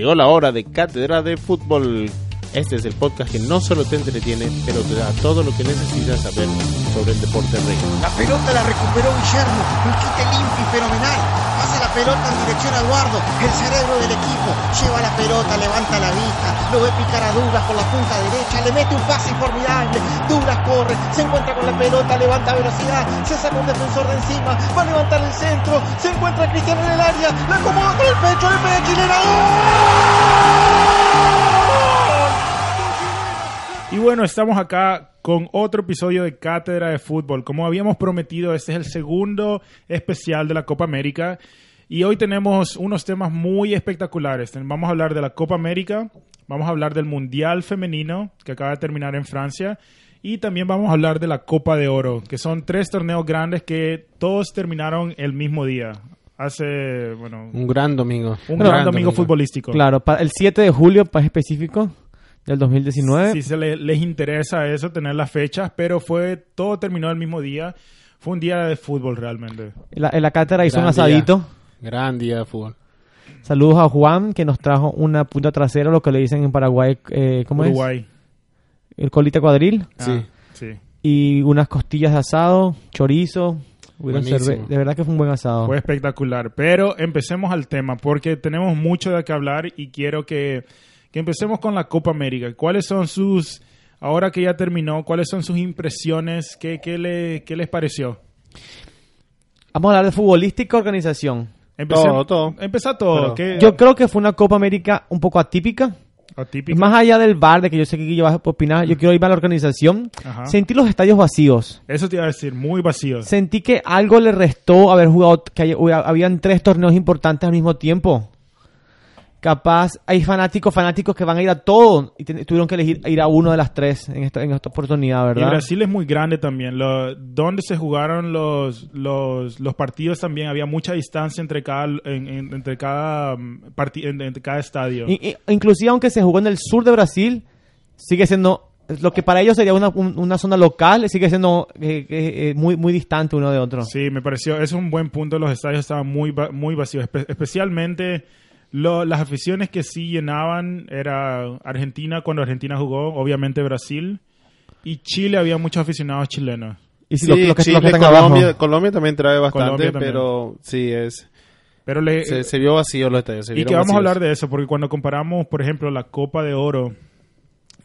Llegó la hora de Cátedra de Fútbol. Este es el podcast que no solo te entretiene, pero te da todo lo que necesitas saber sobre el deporte rey. La pelota la recuperó Guillermo, un quite limpio y fenomenal. Pelota en dirección a Eduardo, el cerebro del equipo. Lleva la pelota, levanta la vista, lo ve picar a Douglas por la punta derecha, le mete un pase formidable. Douglas corre, se encuentra con la pelota, levanta velocidad, se saca un defensor de encima, va a levantar el centro, se encuentra Cristiano en el área, la acomoda con el pecho, le pega Chilena. Y bueno, estamos acá con otro episodio de Cátedra de Fútbol. Como habíamos prometido, este es el segundo especial de la Copa América. Y hoy tenemos unos temas muy espectaculares. Vamos a hablar de la Copa América, vamos a hablar del Mundial Femenino, que acaba de terminar en Francia, y también vamos a hablar de la Copa de Oro, que son tres torneos grandes que todos terminaron el mismo día. Hace, bueno, Un gran domingo. un gran domingo futbolístico. Claro, el 7 de julio, para específico, del 2019. Si se le- les interesa eso, tener las fechas, pero fue todo terminó el mismo día. Fue un día de fútbol realmente. En la, en la cátedra hizo un día. Gran día de fútbol. Saludos a Juan, que nos trajo una punta trasera, lo que le dicen en Paraguay, eh, ¿cómo Uruguay. es? El colita cuadril. Sí. Ah, sí. Y unas costillas de asado, chorizo. De verdad que fue un buen asado. Fue espectacular. Pero empecemos al tema, porque tenemos mucho de qué hablar y quiero que, que empecemos con la Copa América. ¿Cuáles son sus, ahora que ya terminó, cuáles son sus impresiones? ¿Qué, qué, le- qué les pareció? Vamos a hablar de futbolística organización. Todo, todo. Todo. Pero- ¿Qué- Yo creo que fue una Copa América un poco atípica. atípica? Más allá del bar, de que yo sé que Guillo vas a opinar, yo quiero ir a la organización. Ajá. Sentí los estadios vacíos. Eso te iba a decir, muy vacío. Sentí que algo le restó haber jugado, que hay- hubiera- habían tres torneos importantes al mismo tiempo. Capaz hay fanáticos, fanáticos que van a ir a todo y tuvieron que elegir ir a uno de las tres en esta, en esta oportunidad, Y ¿verdad? Brasil es muy grande también. Lo, donde se jugaron los, los, los partidos también había mucha distancia entre cada, en- en- entre cada, mm, entre cada estadio. I- inclusive aunque se jugó en el sur de Brasil, sigue siendo lo que para ellos sería una, un- una zona local, sigue siendo eh, eh, eh, muy, muy distante uno de otro. Sí, me pareció, es un buen punto. Los estadios estaban muy, muy vacíos. Espe- especialmente lo- las aficiones que sí llenaban era Argentina cuando Argentina jugó, obviamente Brasil. Y Chile había muchos aficionados chilenos. Y si Sí, lo- los que, Chile, que están Colombia, abajo. Colombia también trae bastante, también. pero sí, es Pero le, se, se vio vacío los estadios. se Y que vamos a hablar de eso, porque cuando comparamos, por ejemplo, la Copa de Oro,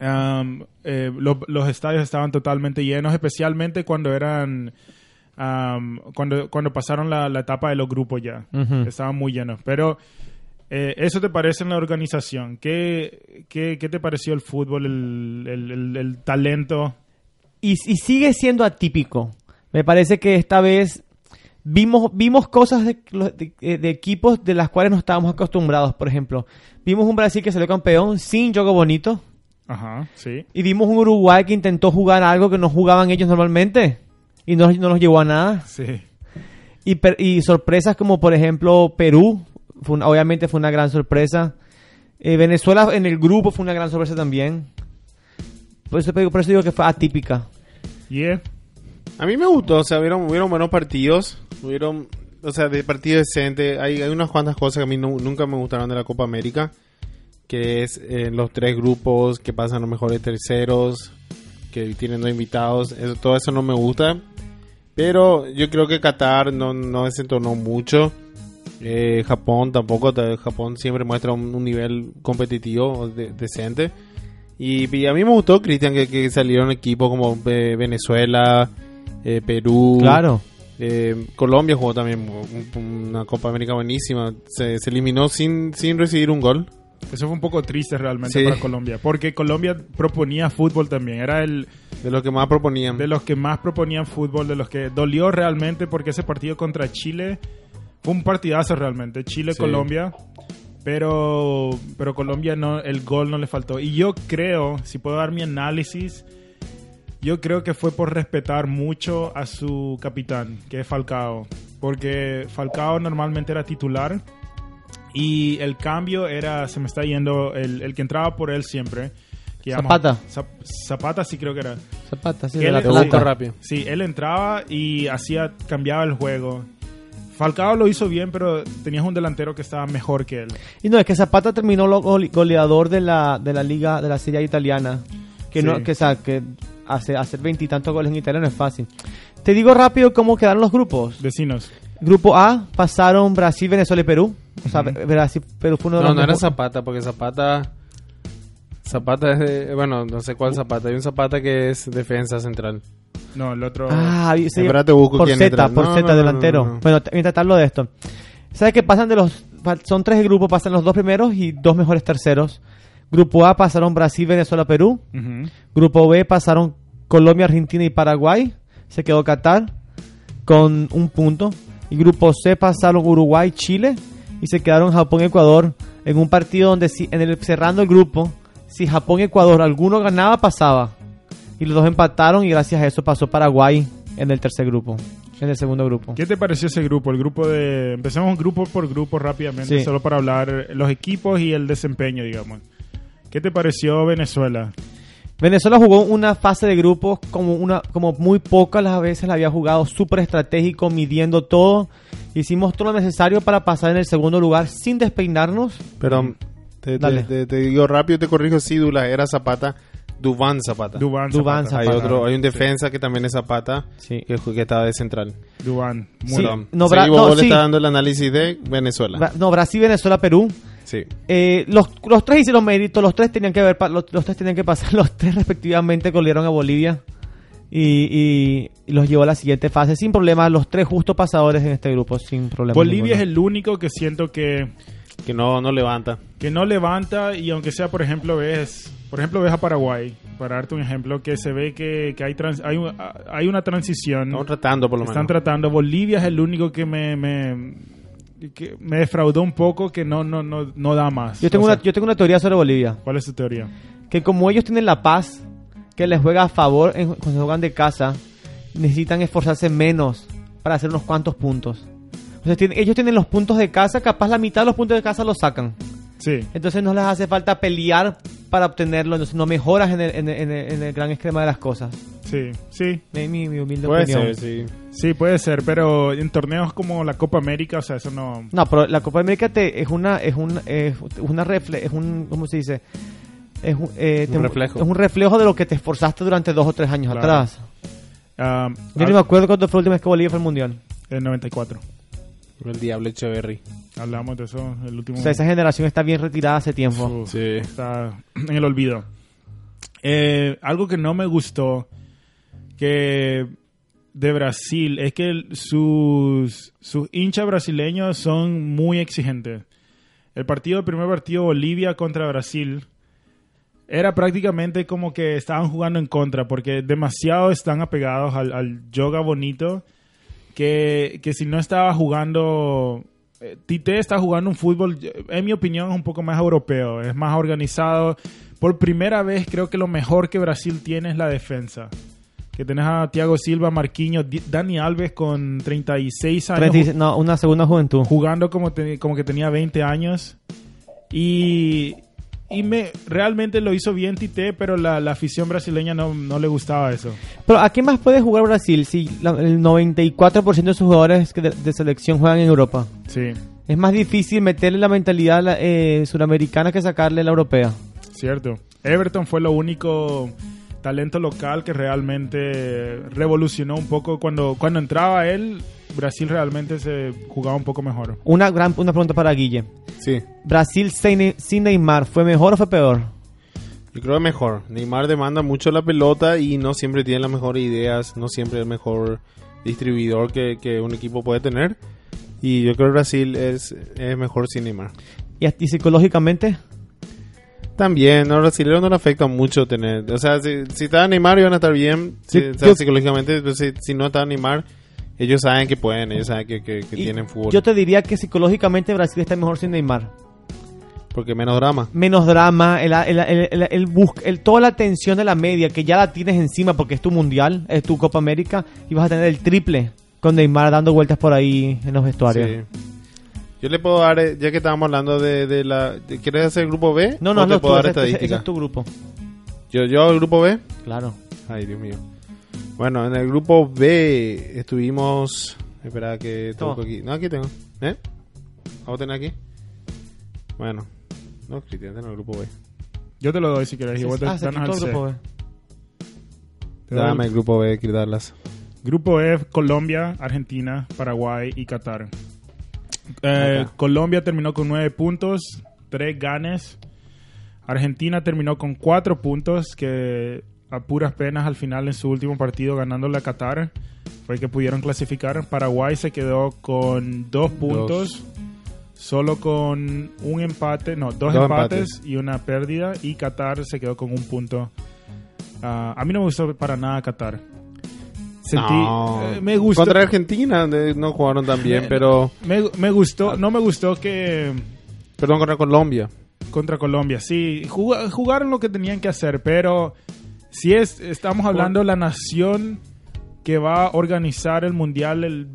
um, eh, lo- los estadios estaban totalmente llenos, especialmente cuando eran, um, cuando, cuando pasaron la, la etapa de los grupos ya, estaban muy llenos. Pero eh, eso te parece en la organización, ¿qué, qué, qué te pareció el fútbol, el, el- el- el talento? y, y sigue siendo atípico. Me parece que esta vez vimos, vimos cosas de, de- de equipos de las cuales no estábamos acostumbrados. Por ejemplo, vimos un Brasil que salió campeón sin juego bonito. Ajá, sí. Y vimos un Uruguay que intentó jugar algo que no jugaban ellos normalmente. Y no, no los llevó a nada. Sí. Y, per- y sorpresas como por ejemplo Perú. Fue una- obviamente fue una gran sorpresa. Eh, Venezuela en el grupo fue una gran sorpresa también. Por eso, por eso digo que fue atípica. Yeah. A mí me gustó, o sea, hubieron, hubieron buenos partidos, hubieron, o sea, de partido decente. Hay, hay unas cuantas cosas que a mí nu- nunca me gustaron de la Copa América, que es eh, los tres grupos que pasan los mejores terceros, que tienen dos invitados, eso, todo eso no me gusta. Pero yo creo que Qatar no, no desentonó mucho. Eh, Japón tampoco, ta- Japón siempre muestra un, un nivel competitivo de- decente. Y, y a mí me gustó, Cristian, que, que salieron equipos como eh, Venezuela, eh, Perú. Claro. Eh, Colombia jugó también un- una Copa América buenísima. Se, se eliminó sin, sin recibir un gol. Eso fue un poco triste realmente Sí. para Colombia, porque Colombia proponía fútbol también, era el, De los que más proponían. de los que más proponían fútbol, de los que dolió realmente porque ese partido contra Chile un partidazo realmente, Chile-Colombia, pero, pero Colombia no, el gol no le faltó. Y yo creo, si puedo dar mi análisis, yo creo que fue por respetar mucho a su capitán, que es Falcao, porque Falcao normalmente era titular y el cambio era, se me está yendo, el, el que entraba por él siempre. que Zapata. Zap- Zapata sí creo que era. Zapata, sí, Que de la él- Atlanta. rápido. Sí, él entraba y hacía, cambiaba el juego. Falcao lo hizo bien, pero tenías un delantero que estaba mejor que él. Y no, es que Zapata terminó goleador de la, de la liga, de la Serie A italiana. Que no, que, o sea, que hace, hacer veintitantos goles en Italia no es fácil. Te digo rápido cómo quedaron los grupos. Vecinos. Grupo A pasaron Brasil, Venezuela y Perú. O sea, Brasil, Perú fue uno de No, los no era mejores- Zapata, porque Zapata. Zapata es de. Bueno, no sé cuál Zapata. Hay un Zapata que es defensa central. No, el otro. Ah, sí, te busco por quién Z, por No, Z no, no, delantero. no, no. Bueno, mientras hablo de esto. ¿Sabes qué pasan de los... Son tres grupos, pasan los dos primeros y dos mejores terceros. Grupo A pasaron Brasil, Venezuela, Perú. Grupo B pasaron Colombia, Argentina y Paraguay. Se quedó Qatar con un punto. Y grupo C pasaron Uruguay, Chile. Y se quedaron Japón y Ecuador en un partido donde si, en el, cerrando el grupo, si Japón y Ecuador alguno ganaba, pasaba. Y los dos empataron y gracias a eso pasó Paraguay en el tercer grupo. En el segundo grupo. ¿Qué te pareció ese grupo? El grupo de... Empecemos grupo por grupo rápidamente, Sí. solo para hablar los equipos y el desempeño, digamos. ¿Qué te pareció Venezuela? Venezuela jugó una fase de grupos como una como muy pocas las veces la había jugado, súper estratégico, midiendo todo. Hicimos todo lo necesario para pasar en el segundo lugar sin despeinarnos. Perdón, te, Dale. te- te digo rápido, te corrijo Cídula, era Zapata, Dubán Zapata. Dubán Zapata. hay otro, hay un defensa que también es Zapata, Sí. que, que estaba de central. Dubán. Muy Sí. bien. No, Sí, Bra- vos no, le sí. está dando el análisis de Venezuela. Bra- No, Brasil, Venezuela, Perú. sí. Eh, los, los tres hicieron mérito, los tres tenían que ver, los, los tres tenían que pasar, los tres respectivamente golearon a Bolivia y, y- y los llevó a la siguiente fase sin problema. Los tres justo pasadores en este grupo sin problema. Bolivia es el único que siento que, Que no, no levanta. que no levanta y aunque sea, por ejemplo, ves... Por ejemplo, ves a Paraguay, para darte un ejemplo, que se ve que, que hay, trans- hay, hay una transición. Estamos tratando por lo Están menos. tratando. Bolivia es el único que me, me, que me defraudó un poco, que no, no, no, no da más. Yo tengo, O sea, una, yo tengo una teoría sobre Bolivia. ¿Cuál es tu teoría? que como ellos tienen la paz que les juega a favor en- cuando juegan de casa, necesitan esforzarse menos para hacer unos cuantos puntos. O sea, tienen- ellos tienen los puntos de casa, capaz la mitad de los puntos de casa los sacan. Sí. Entonces no les hace falta pelear para obtenerlo, entonces no mejoras en el, en el- en el- en el gran esquema de las cosas. Sí, sí, Es mi, mi humilde Puede opinión. ser, sí. sí, puede ser, pero en torneos como la Copa América, o sea, eso no... No, pero la Copa América te, es una es un es una refle, es un ¿cómo se dice? Es un, eh, Un te- reflejo. Es un reflejo de lo que te esforzaste durante dos o tres años Claro. atrás. ah, Yo ni me acuerdo cuándo fue la última vez que Bolivia fue al mundial. En 94. El Diablo Echeverry. Hablamos de eso, el último... O sea, esa generación está bien retirada hace tiempo. Uf, Sí. Está en el olvido. Eh, algo que no me gustó que de Brasil es que sus, sus hinchas brasileños son muy exigentes. El partido, el primer partido Bolivia contra Brasil era prácticamente como que estaban jugando en contra porque demasiado están apegados al, al yoga bonito que, que si no estaba jugando eh, Tite está jugando un fútbol, en mi opinión, es un poco más europeo, es más organizado. Por primera vez creo que lo mejor que Brasil tiene es la defensa. Que tenés a Thiago Silva, Marquinhos, Dani Alves con 36 años 36 no, una segunda juventud. jugando como, te- como que tenía 20 años. Y, y me realmente lo hizo bien Tite, pero la, la afición brasileña no, no le gustaba eso. Pero ¿a qué más puede jugar Brasil si la- el 94% de sus jugadores de, de selección juegan en Europa? Sí, Es más difícil meterle la mentalidad la- eh, suramericana que sacarle la europea. cierto. Everton fue lo único talento local que realmente revolucionó un poco. Cuando, cuando entraba él, Brasil realmente se jugaba un poco mejor. Una gran una pregunta para Guille. Sí. Brasil sin, Ne- sin Neymar, ¿fue mejor o fue peor? Yo creo que mejor. Neymar demanda mucho la pelota y no siempre tiene las mejores ideas, no siempre el mejor distribuidor que, que un equipo puede tener. Y yo creo que Brasil es, es mejor sin Neymar. ¿Y, a- y psicológicamente? También, a los brasileños no le afecta mucho tener. O sea, si, si está Neymar, iban a estar bien. Si, o sea, yo- psicológicamente, pues, si, si no está Neymar, ellos saben que pueden, ellos saben que, que- que Y tienen fútbol. Yo te diría que psicológicamente Brasil está mejor sin Neymar. Porque menos drama. Menos drama, el, el, el, el- el bus- el- toda la atención de la media que ya la tienes encima porque es tu mundial, es tu Copa América y vas a tener el triple con Neymar dando vueltas por ahí en los vestuarios. Sí. Yo le puedo dar, eh, ya que estábamos hablando de, de la... de- ¿Quieres hacer el grupo B? No, ¿O no, te no, puedo tú, dar ese, ese- ese estadística? es tu grupo. Yo, yo, el grupo B. Claro. Ay, Dios mío. Bueno, en el grupo B estuvimos Espera que toco aquí. No, aquí tengo. ¿Eh? ¿Vamos a tener aquí? Bueno. No, Cristian, tengo el grupo B. Yo te lo doy si quieres. y vos te Ah, danos al el C. grupo B. Te Dame el grupo B, quiero darlas. Grupo F, Colombia, Argentina, Paraguay y Qatar. Eh. Colombia terminó con 9 puntos, 3 ganes. Argentina terminó con 4 puntos, que a puras penas al final en su último partido ganándole a Qatar fue que pudieron clasificar. Paraguay se quedó con 2 puntos, solo con un empate, no, dos, Dos empates, y una pérdida. Y Qatar se quedó con un punto. Ah, a mí no me gustó para nada Qatar. Sentí, No. eh, me gustó. Contra Argentina donde no jugaron tan bien, pero... Me, me gustó, no me gustó que Perdón, contra Colombia. contra Colombia, sí, jug- jugaron lo que tenían que hacer, pero si es, estamos hablando de la nación que va a organizar el mundial el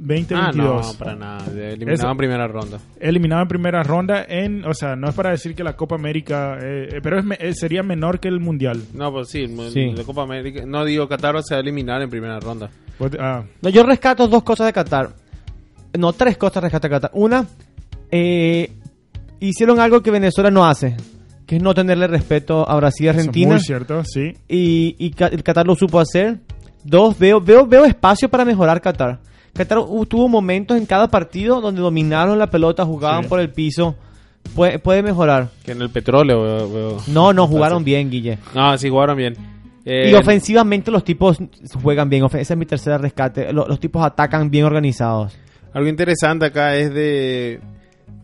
Ah, 2022. no, para nada. Eliminaban Eso- en primera ronda. Eliminado en primera ronda en, o sea, no es para decir que la Copa América, eh, eh, pero es eh, sería menor que el mundial. No, pues sí, el- Sí. la Copa América. No digo Qatar se va a eliminar en primera ronda. Vos- ah, No, yo rescato dos cosas de Qatar. No, tres cosas rescato de Qatar. Una, eh, hicieron algo que Venezuela no hace, que es no tenerle respeto a Brasil y eso Argentina. muy cierto, sí. y, y el Qatar lo supo hacer. Dos, veo, veo, veo espacio para mejorar Qatar. Qatar tuvo momentos en cada partido donde dominaron la pelota, jugaban Sí. por el piso. Puede, puede mejorar. Que en el petróleo veo- veo- No, no, jugaron bien, Guille. No, sí, jugaron bien. Eh, Y ofensivamente los tipos juegan bien. Ese es mi tercer rescate. Lo- Los, tipos atacan bien organizados. Algo interesante acá es de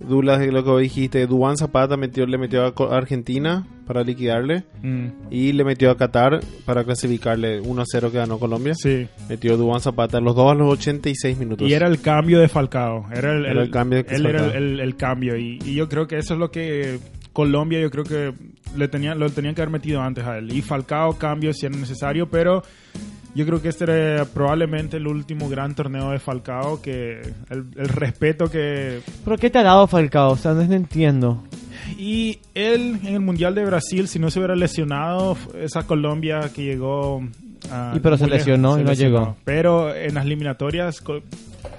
Dulas, lo que dijiste. Duan Zapata metió, le metió a Argentina para liquidarle Mm, y le metió a Qatar para clasificarle 1-0 que ganó Colombia. sí. Metió Duan Zapata los dos a los 86 minutos. Y era el cambio de Falcao. Era el, Era el cambio de Él era el, el- el cambio. Y, y yo creo que eso es lo que Colombia, yo creo que le tenía, lo tenían que haber metido antes a él. Y Falcao cambio si era necesario, pero yo creo que este era probablemente el último gran torneo de Falcao. Que el, el respeto que. ¿Pero qué te ha dado Falcao? O sea, no entiendo. Y él en el Mundial de Brasil, si no se hubiera lesionado, esa Colombia que llegó. a- Y pero se lesionó se y no lesionó. llegó. Pero en las eliminatorias,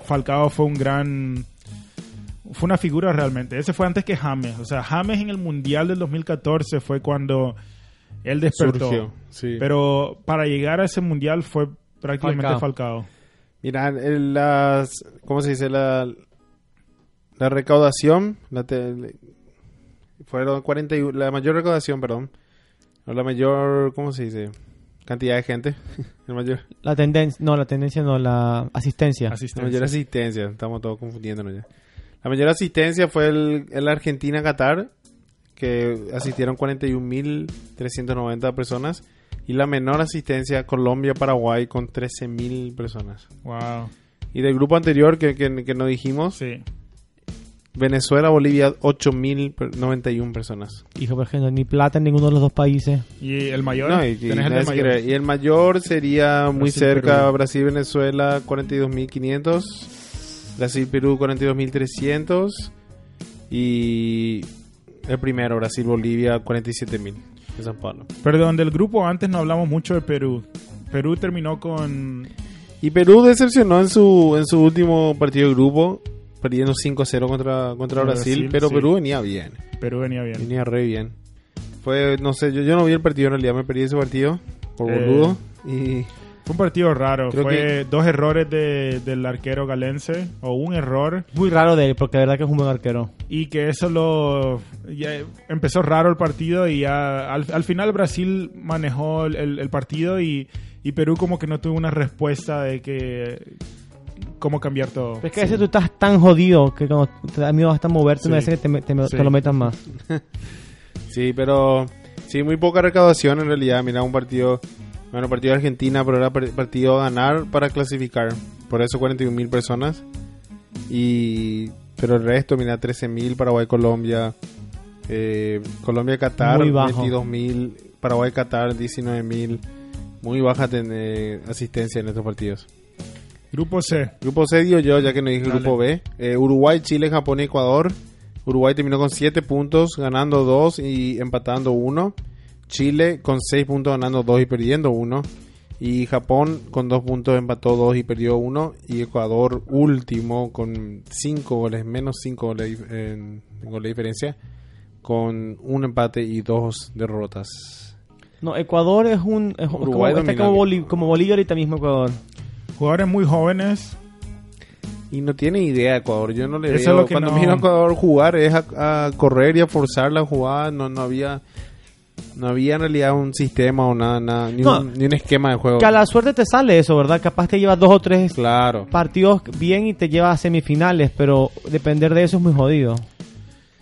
Falcao fue un gran. Fue una figura realmente. Ese fue antes que James. O sea, James en el Mundial del 2014 fue cuando él despertó. Surgió, sí. Pero para llegar a ese Mundial fue prácticamente Falcao. Falcao. Mira, el- las, ¿cómo se dice? La, la recaudación, la te- fueron 41, la mayor recaudación, perdón, o la mayor, ¿cómo se dice? Cantidad de gente, el mayor, La tendencia, no, la tendencia no, la asistencia. la Asistencia. mayor asistencia, estamos todos confundiéndonos ya. La mayor asistencia fue el, el Argentina-Qatar, que asistieron 41.390 personas, y la menor asistencia Colombia-Paraguay con 13.000 personas. Wow. Y del grupo anterior que, que, que no dijimos, Sí. Venezuela, Bolivia, 8.091 personas. Hijo, por ejemplo, ni plata en ninguno de los dos países. Y el mayor. No, y, y el mayor. creer. Y el mayor sería muy Brasil, cerca, Perú. Brasil, Venezuela, 42.500. Brasil, Perú, 42.300. Y el primero, Brasil, Bolivia, 47.000 de San Pablo. Perdón, del grupo antes no hablamos mucho de Perú. Perú terminó con... Y Perú decepcionó en su, en su último partido de grupo, perdiendo 5-0 contra, contra Contra Brasil, Brasil, pero sí. Perú venía bien. Perú venía bien. Venía re bien. Fue, no sé, yo, yo no vi el partido en realidad, me perdí ese partido por Eh, boludo. Y Fue un partido raro. Creo Fue dos errores de- del arquero galense, o un error, Muy raro de él, porque de verdad que es un buen arquero. y que eso lo... ya empezó raro el partido y ya al, al final Brasil manejó el, el- el partido y, y Perú como que no tuvo una respuesta de que... cómo cambiar todo. Pero es que a veces tú estás tan jodido que cuando te da miedo hasta moverte, Sí. me parece que te, te me- Sí. te lo metan más. sí, pero sí, muy poca recaudación en realidad. Mira, un partido, bueno, partido de Argentina, pero era par- partido a ganar para clasificar. Por eso 41 mil personas. Y, pero el resto, mira, 13 mil, Paraguay, Colombia. Eh, Colombia, Qatar, Muy bajo. 22 mil. Paraguay, Qatar, 19 mil. Muy baja ten- asistencia en estos partidos. Grupo C. Grupo C dio yo, ya que no dije Dale. grupo B. Eh, Uruguay, Chile, Japón y Ecuador. Uruguay terminó con 7 puntos, ganando 2 y empatando 1. Chile con 6 puntos, ganando 2 y perdiendo 1. Y Japón con dos puntos empató dos y perdió uno. Y Ecuador último con cinco goles, menos cinco goles dif- en, en gol de diferencia. Con un empate y dos derrotas. No, Ecuador es un... Es, como, Uruguay está como. Boli- como Bolivia ahorita mismo Ecuador. Jugadores muy jóvenes. Y no tiene idea Ecuador. Yo no le Eso es veo. lo que Cuando no- miro a Ecuador jugar es a, a correr y a forzar la jugada. No, no había. No había en realidad un sistema o nada, nada ni, No. un, ni un esquema de juego. Que a la suerte te sale eso, ¿verdad? Capaz te llevas dos o tres Claro. partidos bien y te llevas a semifinales, pero depender de eso es muy jodido.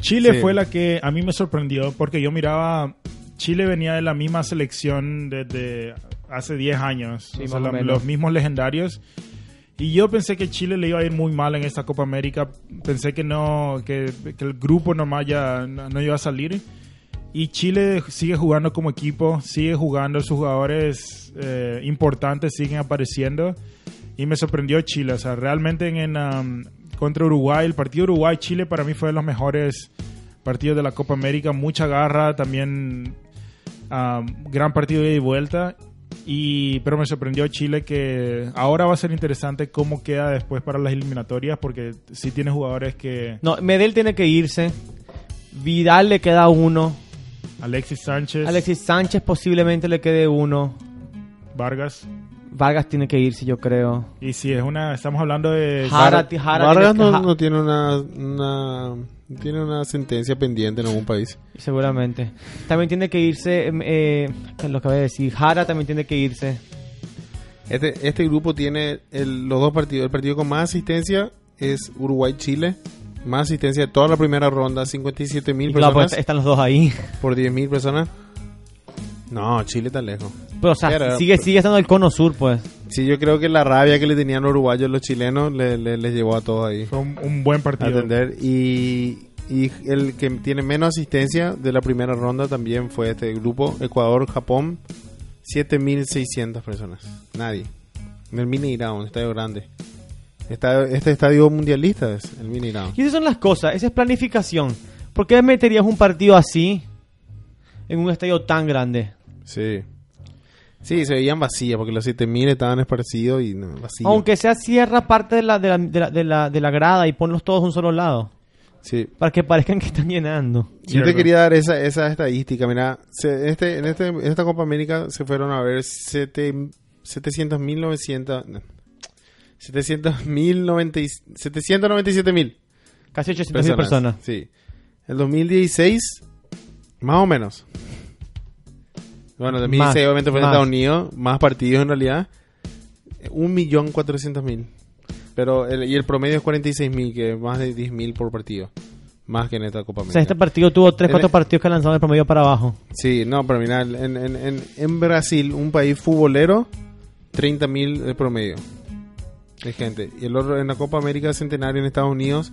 Chile Sí. fue la que a mí me sorprendió porque yo miraba, Chile venía de la misma selección desde hace 10 años, Sí, o sea, la- los mismos legendarios. Y yo pensé que Chile le iba a ir muy mal en esta Copa América. Pensé que no, que, que el grupo nomás ya no, no iba a salir. Y Chile sigue jugando como equipo, sigue jugando, sus jugadores eh, importantes siguen apareciendo. Y me sorprendió Chile. O sea, realmente en, um, contra Uruguay, el partido Uruguay-Chile para mí fue de los mejores partidos de la Copa América. Mucha garra, también um, gran partido de vuelta. Y, pero me sorprendió Chile que ahora va a ser interesante cómo queda después para las eliminatorias porque sí tiene jugadores que... No, Medel tiene que irse. Vidal le queda uno. Alexis Sánchez, Alexis Sánchez posiblemente le quede uno. Vargas. Vargas tiene que irse, yo creo. Y si es una... Estamos hablando de... Jara, ti- Jara Vargas no, Ja- no tiene una, una tiene una sentencia pendiente en algún país. Seguramente. También tiene que irse, em, eh, ¿qué es lo que voy a decir? Jara también tiene que irse. Este, este grupo tiene el- los dos partidos. El partido con más asistencia es Uruguay-Chile. Más asistencia de toda la primera ronda, 57 mil claro, personas pues, están los dos ahí. por 10 mil personas. No, Chile está lejos. Pero, o sea, Pero- sigue, sigue estando el cono sur, pues. Sí, yo creo que la rabia que le tenían los uruguayos a los chilenos le- le- les llevó a todos ahí. Fue un, un buen a partido. atender. Y, y el que tiene menos asistencia de la primera ronda también fue este grupo, Ecuador-Japón, 7.600 personas. Nadie. En el Mineirao, un estadio grande. Esta- este estadio mundialista es el Mineirao. Y esas son las cosas, esa es planificación. ¿Por qué meterías un partido así en un estadio tan grande? Sí. Sí, se veían vacías porque los 7.000 estaban esparcidos y no, vacíos. Aunque sea cierra parte de la, de, la, de, la, de, la, de la grada y ponlos todos a un solo lado. Sí. Para que parezcan que están llenando. Yo Cierto. te quería dar esa, esa estadística. Mira, se- este, en, este, en esta Copa América se fueron a ver siete- 700.900... no, 700.090 797.000 Casi 800 mil personas. Sí. El 2016, más o menos. Bueno, el 2016 Más, obviamente fue en más. Estados Unidos, más partidos en realidad. 1.400.000. Pero el, y el promedio es 46.000, que es más de 10.000 por partido. Más que en esta Copa O América. sea, este partido tuvo 3, En 4 el- partidos que lanzaron el promedio para abajo. Sí, no, pero mira, en, en, en, en Brasil, un país futbolero, 30.000 de promedio de gente. Y el otro, en la Copa América Centenario en Estados Unidos,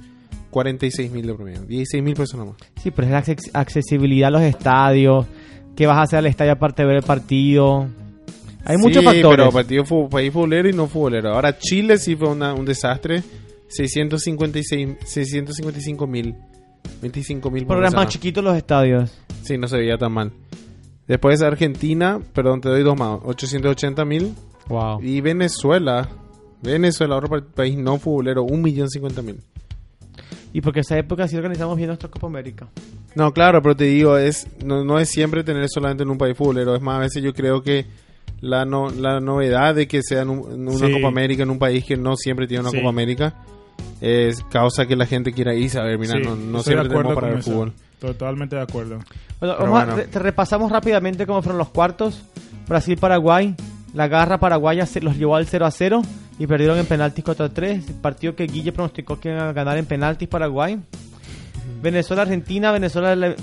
46.000 de promedio. 16.000 personas más. Sí, pero es la acces- accesibilidad a los estadios. ¿Qué vas a hacer al estadio aparte de ver el partido? Hay muchos Sí, factores. pero partido fu- país futbolero y no futbolero. Ahora Chile sí fue una- un desastre. 656, 655 mil. 25 mil Pero eran más chiquitos los estadios. Sí, no se veía tan mal. Después Argentina, perdón, te doy dos más. 880 mil. Wow. Y Venezuela. Venezuela, otro pa- país no futbolero, 1.050.000. Y porque esa época sí organizamos bien nuestra Copa América. No, claro, pero te digo, es no, no es siempre tener solamente en un país futbolero. Es más, a veces yo creo que la, no, la novedad de que sea en, un- en una Sí. Copa América en un país que no siempre tiene una Sí. Copa América es causa que la gente quiera ir a ver. Mira, Sí, no, no siempre tenemos acuerdo para ver eso. fútbol. Totalmente de acuerdo. Bueno, vamos a- bueno. te repasamos rápidamente cómo fueron los cuartos. Brasil-Paraguay. La garra paraguaya se los llevó al 0 a 0 y perdieron en penaltis contra 3. El partido que Guille pronosticó que iban a ganar en penaltis Paraguay. Venezuela-Argentina. Venezuela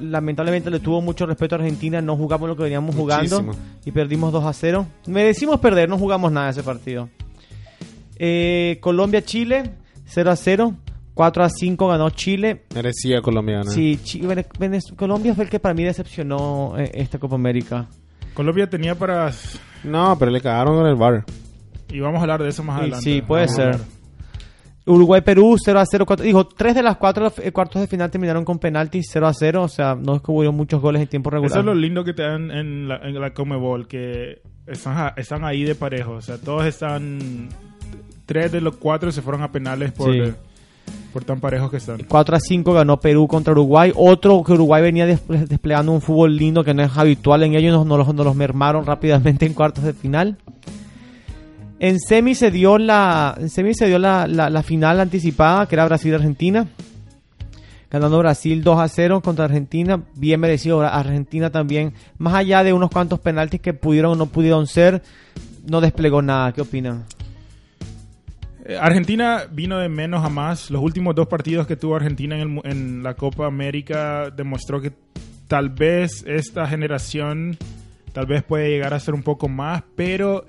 lamentablemente le tuvo mucho respeto a Argentina. No jugamos lo que veníamos jugando y perdimos 2 a 0. Merecimos perder, no jugamos nada ese partido. Eh, Colombia-Chile 0 a 0. 4 a 5 ganó Chile. Merecía Colombia ganar. Sí, Venez- Colombia fue el que para mí decepcionó eh, esta Copa América. Colombia tenía para... No, pero le cagaron con el bar. Y vamos a hablar de eso más adelante. sí, puede Vamos ser. Uruguay-Perú 0 a 0. cuatro- dijo, tres de las cuatro eh, cuartos de final terminaron con penaltis 0 a 0. O sea, no es que hubo muchos goles en tiempo regular. Eso es lo lindo que te dan en la, en la Comebol, que están, están ahí de parejo. O sea, todos están. Tres de los cuatro se fueron a penales por, Sí. por tan parejos que están. 4 a 5 ganó Perú contra Uruguay. Otro que Uruguay venía desple- desplegando un fútbol lindo que no es habitual en ellos. No, los, nos los mermaron rápidamente en cuartos de final. En semi se dio la, en semi se dio la, la- final anticipada, que era Brasil-Argentina. Ganando Brasil 2 a 0 contra Argentina. Bien merecido. Argentina también, más allá de unos cuantos penaltis que pudieron o no pudieron ser, no desplegó nada. ¿Qué opinan? Eh, Argentina vino de menos a más. Los últimos dos partidos que tuvo Argentina en, el en la Copa América demostró que tal vez esta generación tal vez puede llegar a ser un poco más, pero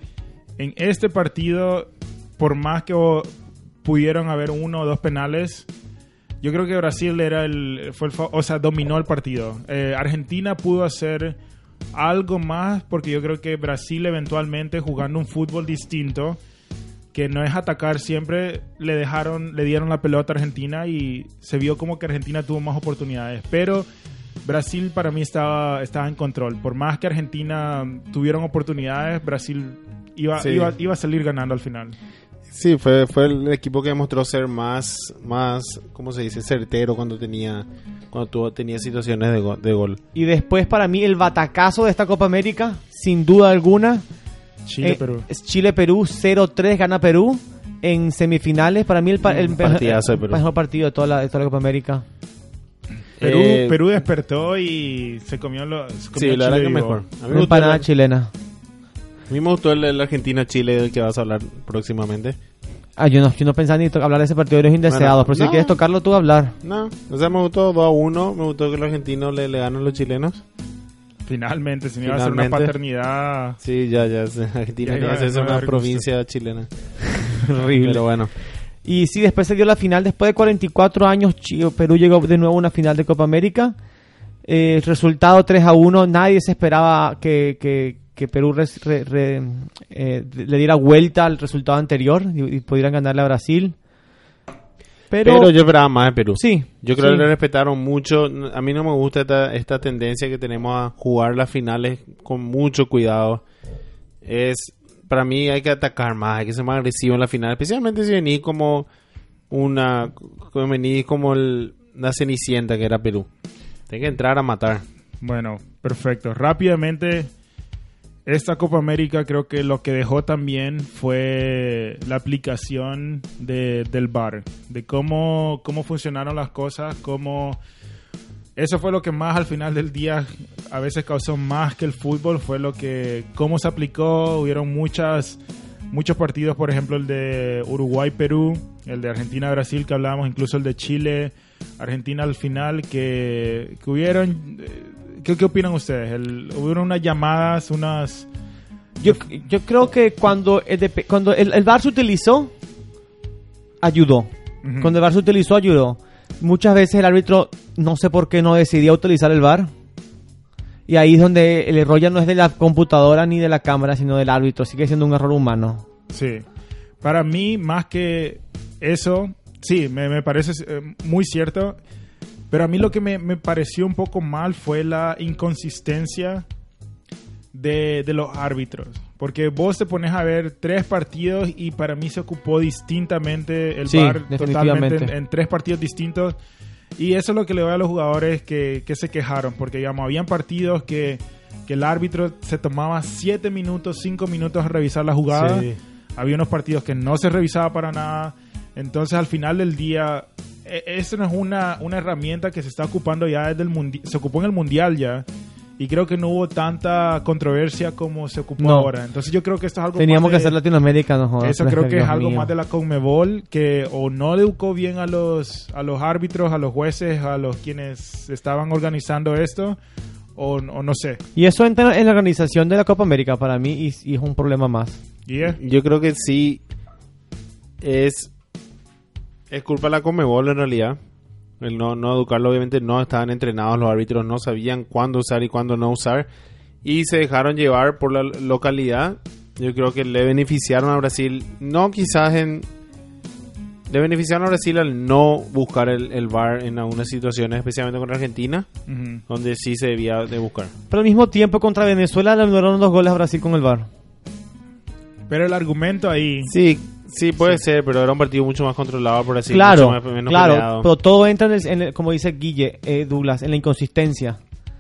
en este partido, por más que pudieron haber uno o dos penales, yo creo que Brasil era el, fue el o sea, dominó el partido. Eh, Argentina pudo hacer algo más porque yo creo que Brasil eventualmente jugando un fútbol distinto que no es atacar siempre le dejaron le dieron la pelota a Argentina y se vio como que Argentina tuvo más oportunidades pero Brasil para mí estaba estaba en control por más que Argentina tuvieron oportunidades Brasil iba Sí. iba, iba a salir ganando al final Sí, fue, fue el equipo que demostró ser más, más, ¿cómo se dice? Certero cuando tenía, cuando tuvo, tenía situaciones de, go- de gol. Y después para mí el batacazo de esta Copa América, sin duda alguna, Chile Eh, Perú es Chile-Perú, 0-3 gana Perú en semifinales. Para mí el, pa- el partidazo mejor partido de toda la, de toda la Copa América. Perú, Eh, Perú despertó y se comió lo se comió Sí, a la verdad Chile que vivo. mejor. A mí me empanada chilena. A mí me gustó el, el Argentina-Chile del que vas a hablar próximamente. Ah, yo no, yo no pensaba ni to- hablar de ese partido de los indeseados, Bueno, pero si no. quieres tocarlo tú, hablar. No, o sea, me gustó 2 a 1. Me gustó que los argentinos le, le ganan a los chilenos. finalmente se me iba a hacer una paternidad Sí, ya, ya. Argentina Ya, ya, ya, es no me una provincia chilena. Horrible. Pero bueno. Y sí, después se dio la final. Después de 44 años, Perú llegó de nuevo a una final de Copa América. Eh, resultado 3 a 1. Nadie se esperaba que, que- que Perú res- re- re- eh, le diera vuelta al resultado anterior y, y pudieran ganarle a Brasil. Pero, Pero, yo esperaba más de Perú. sí. Yo creo sí. que le respetaron mucho. A mí no me gusta esta, esta tendencia que tenemos a jugar las finales con mucho cuidado. Es para mí hay que atacar más, hay que ser más agresivo en la final, especialmente si venís como una como venís como el, la cenicienta que era Perú. Tiene que entrar a matar. Bueno, perfecto. Rápidamente, esta Copa América creo que lo que dejó también fue la aplicación de, del VAR, de cómo, cómo funcionaron las cosas, cómo... Eso fue lo que más al final del día a veces causó más que el fútbol, fue lo que, cómo se aplicó, hubieron muchas, muchos partidos, por ejemplo el de Uruguay-Perú, el de Argentina-Brasil que hablábamos, incluso el de Chile, Argentina al final, que, que hubieron... ¿Qué, qué opinan ustedes? El, hubieron unas llamadas, unas... Yo, yo creo que cuando el, cuando el, el VAR se utilizó, ayudó. Cuando el VAR se utilizó, ayudó. Muchas veces el árbitro, no sé por qué no decidía utilizar el VAR. Y ahí es donde el error ya no es de la computadora ni de la cámara, sino del árbitro. Sigue siendo un error humano. Sí. Para mí, más que eso, sí, me, me parece eh, muy cierto. Pero a mí lo que me, me pareció un poco mal fue la inconsistencia de, de los árbitros. Porque vos te pones a ver tres partidos y para mí se ocupó distintamente el Sí, definitivamente. totalmente en, en tres partidos distintos. Y eso es lo que le doy a los jugadores que, que se quejaron. Porque, digamos, habían partidos que, que el árbitro se tomaba siete minutos, cinco minutos a revisar la jugada. Sí. Había unos partidos que no se revisaba para nada. Entonces, al final del día, e- eso no es una, una herramienta que se está ocupando ya desde el mundial. Se ocupó en el mundial ya. Y creo que no hubo tanta controversia como se ocupó No. ahora. Entonces, yo creo que esto es algo Teníamos más que de- hacer Latinoamérica, no jodas. eso creo que Dios es algo mío. más de la Conmebol que o no educó bien a los a los árbitros, a los jueces, a los quienes estaban organizando esto o, o no sé. Y eso entra en la organización de la Copa América para mí y, y es un problema más. Y es- Yo creo que sí es es culpa de la Comebol en realidad. El no, no educarlo, obviamente no estaban entrenados los árbitros, no sabían cuándo usar y cuándo no usar. Y se dejaron llevar por la localidad. Yo creo que le beneficiaron a Brasil, no quizás en... Le beneficiaron a Brasil al no buscar el, el VAR en algunas situaciones, especialmente con Argentina, Ujú. donde sí se debía de buscar. Pero al mismo tiempo contra Venezuela le anularon dos goles a Brasil con el VAR. Pero el argumento ahí... Sí, sí puede ser, pero era un partido mucho más controlado por así claro, mucho más- menos claro, peleado. pero todo entra en, el- en el- como dice Guille, eh, Douglas, en la inconsistencia.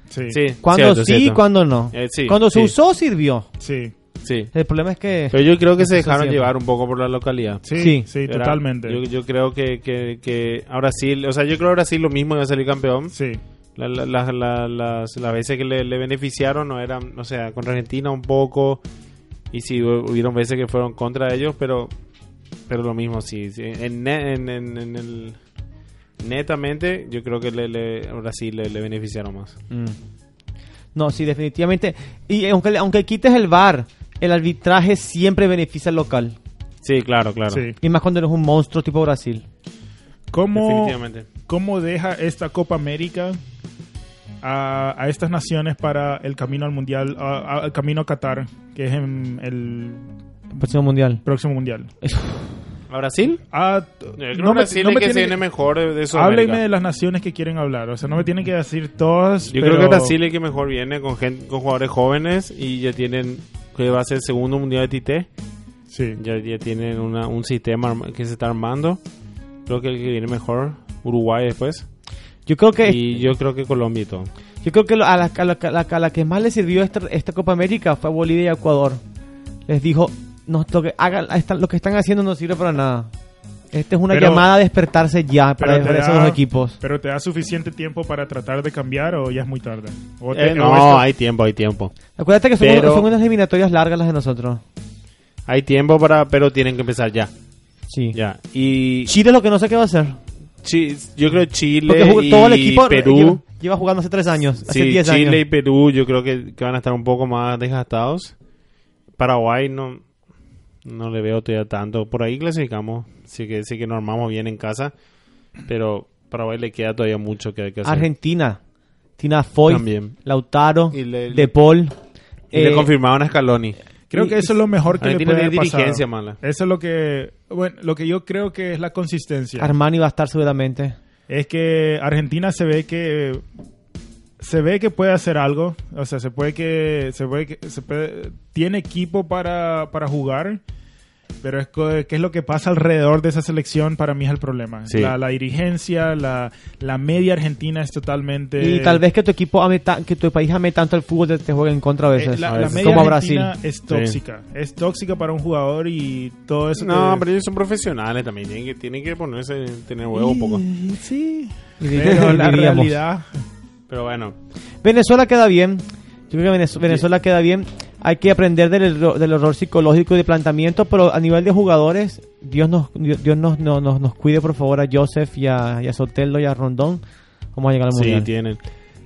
Sí, Sí, Cuando cierto, sí, cierto. cuando no. Eh, sí, cuando se sí. usó, sirvió. sí, Sí. El problema es que... Pero yo creo que se dejaron siempre. llevar un poco por la localidad. sí, Sí. totalmente. Yo, yo creo que, que, que a Brasil, o sea, yo creo que Brasil lo mismo iba a salir campeón. Sí, La- la- la- la- las, las veces que le, le beneficiaron no eran, o sea, contra Argentina un poco. Y sí, hu- hubieron veces que fueron contra ellos, pero pero lo mismo, sí. sí. En, en, en- en el, netamente, yo creo que le, le- a Brasil le, le beneficiaron más. Mm. No, sí, definitivamente. Y aunque, aunque quites el VAR, el arbitraje siempre beneficia al local. Sí, claro, claro. sí. Y más cuando eres un monstruo tipo Brasil. ¿Cómo, Definitivamente. ¿Cómo deja esta Copa América a, a estas naciones para el camino al Mundial, al camino a Qatar, que es en El próximo mundial. próximo Mundial? ¿A Brasil? Ah, Yo creo no me- Brasil no es me que se tiene- viene mejor de, de Háblenme Sudamérica. de las naciones que quieren hablar. O sea, no me tienen que decir todas. Yo pero- creo que Brasil es el que mejor viene con gente, con jugadores jóvenes y ya tienen que va a ser el segundo mundial de Tite. Sí. Ya, ya tienen una- un sistema que se está armando. Creo que el que viene mejor Uruguay después Yo creo que y yo creo que Colombia y todo. yo creo que lo- a la, a la- a la- a la que más le sirvió esta, esta Copa América fue Bolivia y Ecuador. Les dijo, no, lo, que hagan, lo que están haciendo no sirve para nada. Esta es una Pero- llamada a despertarse ya para, dos equipos. Pero te da suficiente tiempo para tratar de cambiar o ya es muy tarde. O te- Eh, o no, esto- hay tiempo, hay tiempo. Acuérdate que son, Pero- son unas eliminatorias largas las de nosotros. Hay tiempo para, pero tienen que empezar ya. Sí. Ya. Y Chile es lo que no sé qué va a hacer. Chi- yo creo Chile Porque y todo el equipo Perú. lleva, lleva jugando hace tres años, hace Sí, diez Chile años. y Perú yo creo que, que van a estar un poco más desgastados. Paraguay no no le veo todavía tanto. Por ahí clasificamos. Sí que sí que nos armamos bien en casa. Pero Paraguay le queda todavía mucho que hay que hacer. Argentina. Tina Foy, También. Lautaro, Y le- De Paul. Y le eh, confirmaron a Scaloni. Creo Y- que eso es lo mejor que le Argentina puede tiene haber pasado. dirigencia mala. Eso es lo que, bueno, lo que yo creo que es la consistencia. Armani va a estar seguramente. es que Argentina se ve que se ve que puede hacer algo, o sea, se puede que se puede que se puede- tiene equipo para, para jugar, pero es co- qué es lo que pasa alrededor de esa selección para mí es el problema. Sí. La, la dirigencia, la, la media argentina es totalmente Y tal vez que tu equipo ame ta- que tu país ame tanto el fútbol te, te juegue en contra a eh, veces. la, a la veces. media Como Brasil. es tóxica, es tóxica para un jugador y todo eso. No, te- pero ellos son profesionales también. Tienen que, tienen que ponerse, tener huevo un poco. Sí, Y pero la realidad Pero bueno. Venezuela queda bien. Yo creo que Venez- Venezuela queda bien. Hay que aprender del, del error psicológico y de planteamiento, pero a nivel de jugadores, Dios nos Dios nos, nos, nos- nos cuide por favor a Joseph y a, y a Sotelo y a Rondón. Vamos a llegar al Sí, mundial. tienen.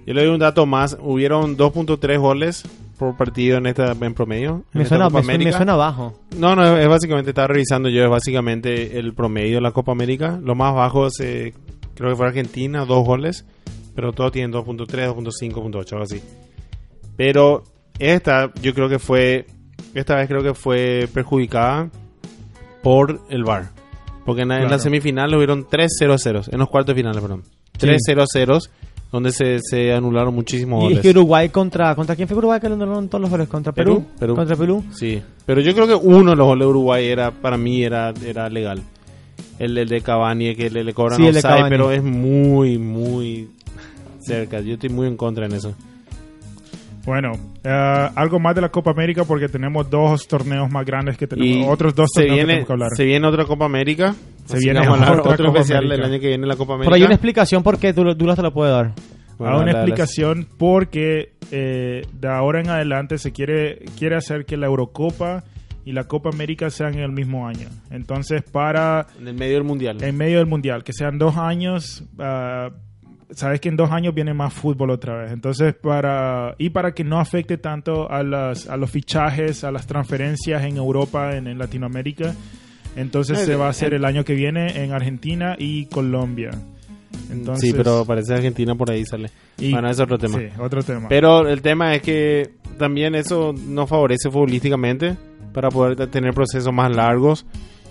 Yo le doy un dato más. Hubieron 2.3 goles por partido en esta en promedio. en me, esta suena, me, suena- me suena bajo. No, no, es básicamente, estaba revisando yo, es básicamente el promedio de la Copa América. Lo más bajo es, eh, creo que fue Argentina, dos goles. Pero todos tienen 2.3, 2.5, 2.8, algo así. Pero esta, yo creo que fue, esta vez creo que fue perjudicada por el VAR. Porque en, la- semifinal hubieron 3 0-0, en los cuartos de finales, perdón. 3 0-0, donde se, se anularon muchísimos Y es goles. que Uruguay contra... ¿Contra quién fue Uruguay que le anularon todos los goles? ¿Contra Perú? Perú, Perú. ¿Contra Perú? Sí, pero yo creo que uno de los goles de Uruguay era, para mí era, era legal. El, el de Cavani, que le, le cobran Sí, offside, pero es muy, muy cerca. Yo estoy muy en contra en eso. Bueno, eh, algo más de la Copa América porque tenemos dos torneos más grandes que tenemos, Y otros dos se torneos que viene, tenemos que hablar. se viene otra Copa América. Se viene que otro Copa especial América. del año que viene la Copa América. Por ahí una explicación porque Dulas te lo puede dar. Bueno, Hago una dale, dale. explicación porque eh, de ahora en adelante se quiere, quiere hacer que la Eurocopa y la Copa América sean en el mismo año. Entonces, para En el medio del mundial. en medio del Mundial, que sean dos años, ah, sabes que en dos años viene más fútbol otra vez. Entonces, para y para que no afecte tanto a, las, a los fichajes, a las transferencias en Europa, en, en Latinoamérica, entonces Eh, se va a eh, hacer el año que viene en Argentina y Colombia. Entonces, sí, pero parece Argentina por ahí sale. y- bueno, es otro tema. Sí, otro tema. Pero el tema es que también eso no favorece futbolísticamente para poder tener procesos más largos.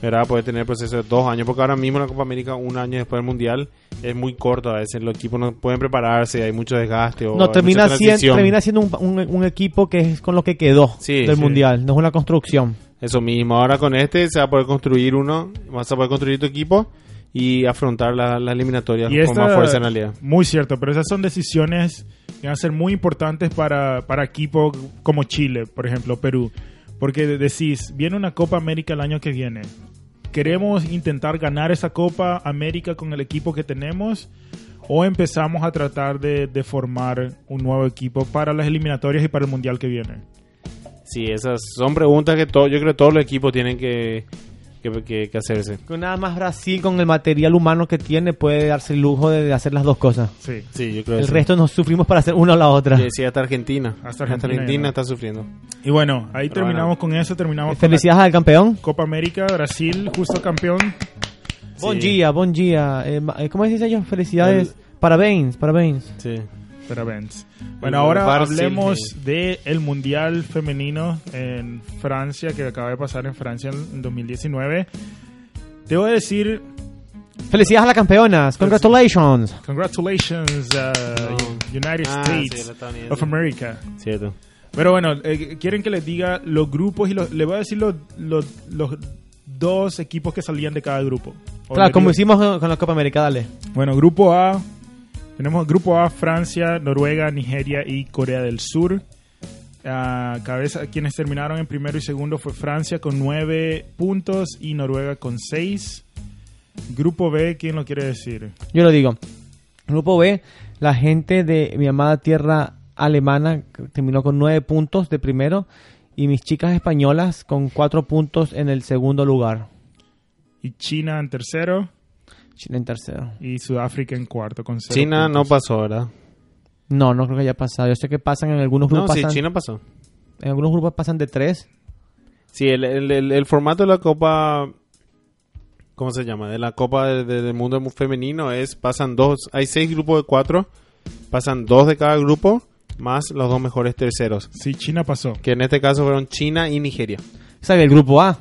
¿Verdad? Puede tener proceso de dos años, porque ahora mismo la Copa América, un año después del Mundial, es muy corto a veces. Los equipos no pueden prepararse, hay mucho desgaste. O No, termina, siendo, termina siendo un, un- un equipo que es con lo que quedó Sí, del sí. mundial, no es una construcción. Eso mismo, ahora con este se va a poder construir uno, vas a poder construir tu equipo y afrontar la, la eliminatoria Y con esta- más fuerza en realidad. Muy cierto, pero esas son decisiones que van a ser muy importantes para, para equipos como Chile, por ejemplo, Perú. Porque decís, viene una Copa América el año que viene. ¿Queremos intentar ganar esa Copa América con el equipo que tenemos? ¿O empezamos a tratar de, formar un nuevo equipo para las eliminatorias y para el Mundial que viene? Sí, esas son preguntas que todo, yo creo que todos los equipos tienen que, que, que- que hacerse. Que Nada más Brasil con el material humano que tiene puede darse el lujo de, hacer las dos cosas. Sí. Sí, yo creo El que sí. resto nos sufrimos para hacer una o la otra. Sí, sí, hasta Argentina. Hasta Hasta Argentina, Argentina, ¿no? está sufriendo. Y bueno, ahí Pero terminamos bueno. con eso, terminamos con Felicidades al campeón. Copa América, Brasil, justo campeón. Bon Sí. día, bon día. Eh, eh, ¿Cómo se dice ellos? Felicidades. Parabéns, parabéns. Sí. Pero Benz. Bueno, ahora hablemos sí. del el Mundial Femenino en Francia, que acaba de pasar en Francia en 2019. Te voy a decir, Felicidades a las campeonas. Congratulations. congratulations, uh, United Ah, sí, States estadounidense. of America. Cierto. Pero bueno, eh, quieren que les diga los grupos y los, le voy a decir los, los, los dos equipos que salían de cada grupo. Claro, les como hicimos con con la Copa América, dale. Bueno, grupo A. Tenemos grupo A, Francia, Noruega, Nigeria y Corea del Sur. Ah, cabeza, quienes terminaron en primero y segundo fue Francia con nueve puntos y Noruega con seis. Grupo B, ¿quién lo quiere decir? Yo lo digo. Grupo B, la gente de mi amada tierra alemana terminó con nueve puntos de primero y mis chicas españolas con cuatro puntos en el segundo lugar. Y China en tercero Chile en tercero. y Sudáfrica en cuarto con cero China no pasó, ¿verdad? No, no creo que haya pasado. Yo sé que pasan en algunos No, grupos. sí, pasan, China pasó. En algunos grupos pasan de tres. Sí, el, el, el- el formato de la Copa... ¿Cómo se llama? De la Copa de- de- del Mundo Femenino es... Pasan dos... Hay seis grupos de cuatro. Pasan dos de cada grupo. Más los dos mejores terceros. Sí, China pasó. Que en este caso fueron China y Nigeria. O sea, del grupo A.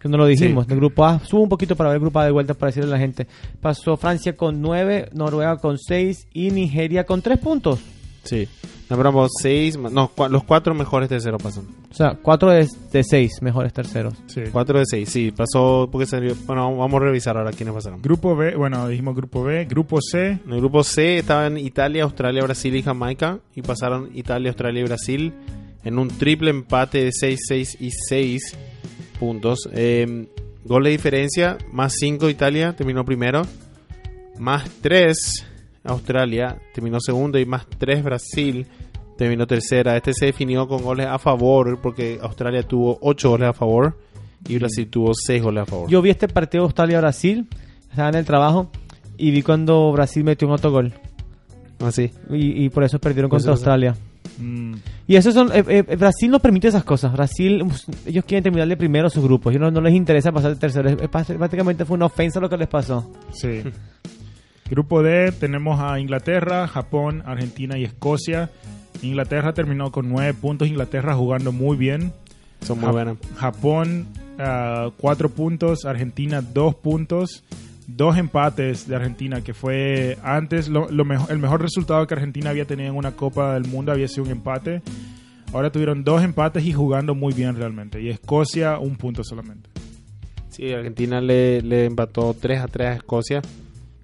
Que no lo dijimos. Sí. Del grupo A. Subo un poquito para ver el grupo A de vuelta para decirle a la gente. Pasó Francia con nueve, Noruega con seis y Nigeria con tres puntos. Sí. No, pero vamos, seis... ma- No, cua- los cuatro mejores terceros pasan. O sea, cuatro de, de seis mejores terceros. Sí. Cuatro de seis, sí. Pasó porque salió... Bueno, vamos a revisar ahora quiénes pasaron. Grupo B, bueno, dijimos grupo B. Grupo C, En el grupo C estaban Italia, Australia, Brasil y Jamaica. Y pasaron Italia, Australia y Brasil en un triple empate de 6, 6 y 6 puntos. Eh, gol de diferencia, más 5 Italia, terminó primero. Más 3 Australia, terminó segundo. Y más 3 Brasil, terminó tercera. Este se definió con goles a favor porque Australia tuvo 8 goles a favor. Y Brasil tuvo 6 goles a favor. Yo vi este partido Australia-Brasil. Estaba en el trabajo. Y vi cuando Brasil metió un autogol. Así. Y, y por eso perdieron contra Australia. Mm, Y eso son. eh, eh, Brasil no permite esas cosas. Brasil, ellos quieren terminar de primero sus grupos. Ellos no, no les interesa pasar de tercero. Es- Prácticamente fue una ofensa lo que les pasó. Sí. Grupo D tenemos a Inglaterra, Japón, Argentina y Escocia. Inglaterra terminó con nueve puntos. Inglaterra jugando muy bien. Son muy Ja- buenas. Japón, ah, cuatro puntos. Argentina, dos puntos. Dos empates de Argentina, que fue antes lo, lo el mejor resultado que Argentina había tenido en una Copa del Mundo había sido un empate. Ahora tuvieron dos empates y jugando muy bien realmente. Y Escocia, un punto solamente. Sí, Argentina le, empató 3 a 3 a Escocia.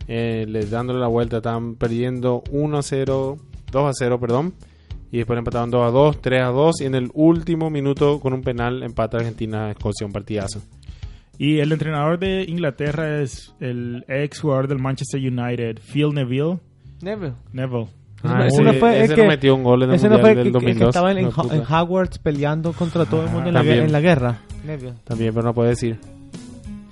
Eh, le- dándole la vuelta, estaban perdiendo 1 a 0, 2 a 0, perdón. Y después empataron 2 a 2, 3 a 2. Y en el último minuto, con un penal, empata Argentina a Escocia, un partidazo. Y el entrenador de Inglaterra es el ex jugador del Manchester United, Phil Neville. Neville. Neville. Ah, ese no fue el ese que- no metió un gol en el Ese no Mundial fue el del que, que 2002. estaba en, en, No, en Hogwarts peleando contra todo el mundo en la, También. en la guerra. Neville. También, pero no puede decir.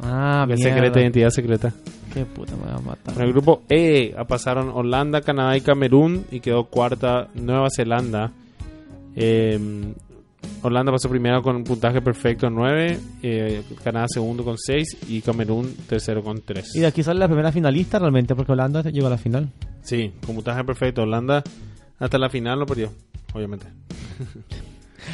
Ah, Es mierda. secreta, identidad secreta. Qué puta me va a matar. En el grupo E pasaron Holanda, Canadá y Camerún y quedó cuarta Nueva Zelanda. Eh, Holanda pasó primero con un puntaje perfecto 9, eh, Canadá segundo con 6 y Camerún tercero con 3. Y de aquí sale la primera finalista realmente, porque Holanda llegó a la final. Sí, con puntaje perfecto. Holanda hasta la final lo perdió, obviamente.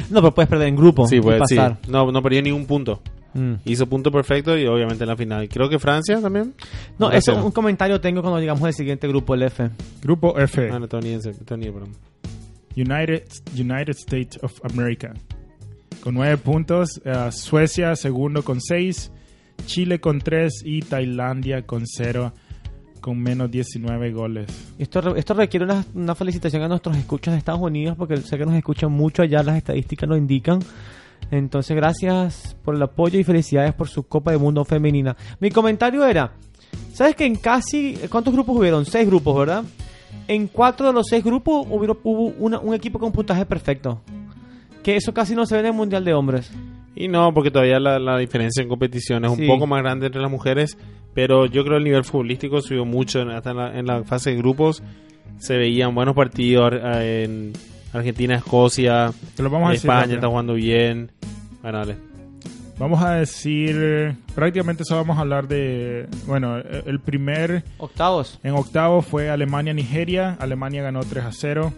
No, pero puedes perder en grupo sí, sí. pasar. No, no perdió ningún punto. Mm. Hizo punto perfecto y obviamente en la final. Creo que Francia también. No, eso un comentario tengo cuando llegamos al siguiente grupo, el F. Grupo F. Ah, no, estadounidense, estadounidense, perdón. United, United States of America. Con 9 puntos. eh, Suecia segundo con 6. Chile con 3 y Tailandia con 0 con menos 19 goles. Esto, esto requiere una, una felicitación a nuestros escuchas de Estados Unidos porque sé que nos escuchan mucho allá, las estadísticas lo indican. Entonces, gracias por el apoyo y felicidades por su Copa del Mundo femenina. Mi comentario era, ¿sabes que en casi, ¿cuántos grupos hubieron? Seis grupos, ¿verdad? En cuatro de los seis grupos hubieron, hubo una- un equipo con puntaje perfecto. Que eso casi no se ve en el Mundial de Hombres. Y no, porque todavía la, la diferencia en competición es Sí. un poco más grande entre las mujeres, pero yo creo que el nivel futbolístico subió mucho en- hasta en la, en la fase de grupos. Se veían buenos partidos en Argentina, Escocia, Te lo vamos a decir España está jugando bien. Bueno, dale. Vamos a decir, prácticamente solo vamos a hablar de, bueno, el primer, Octavos. en octavo fue Alemania-Nigeria, Alemania ganó 3 a 0,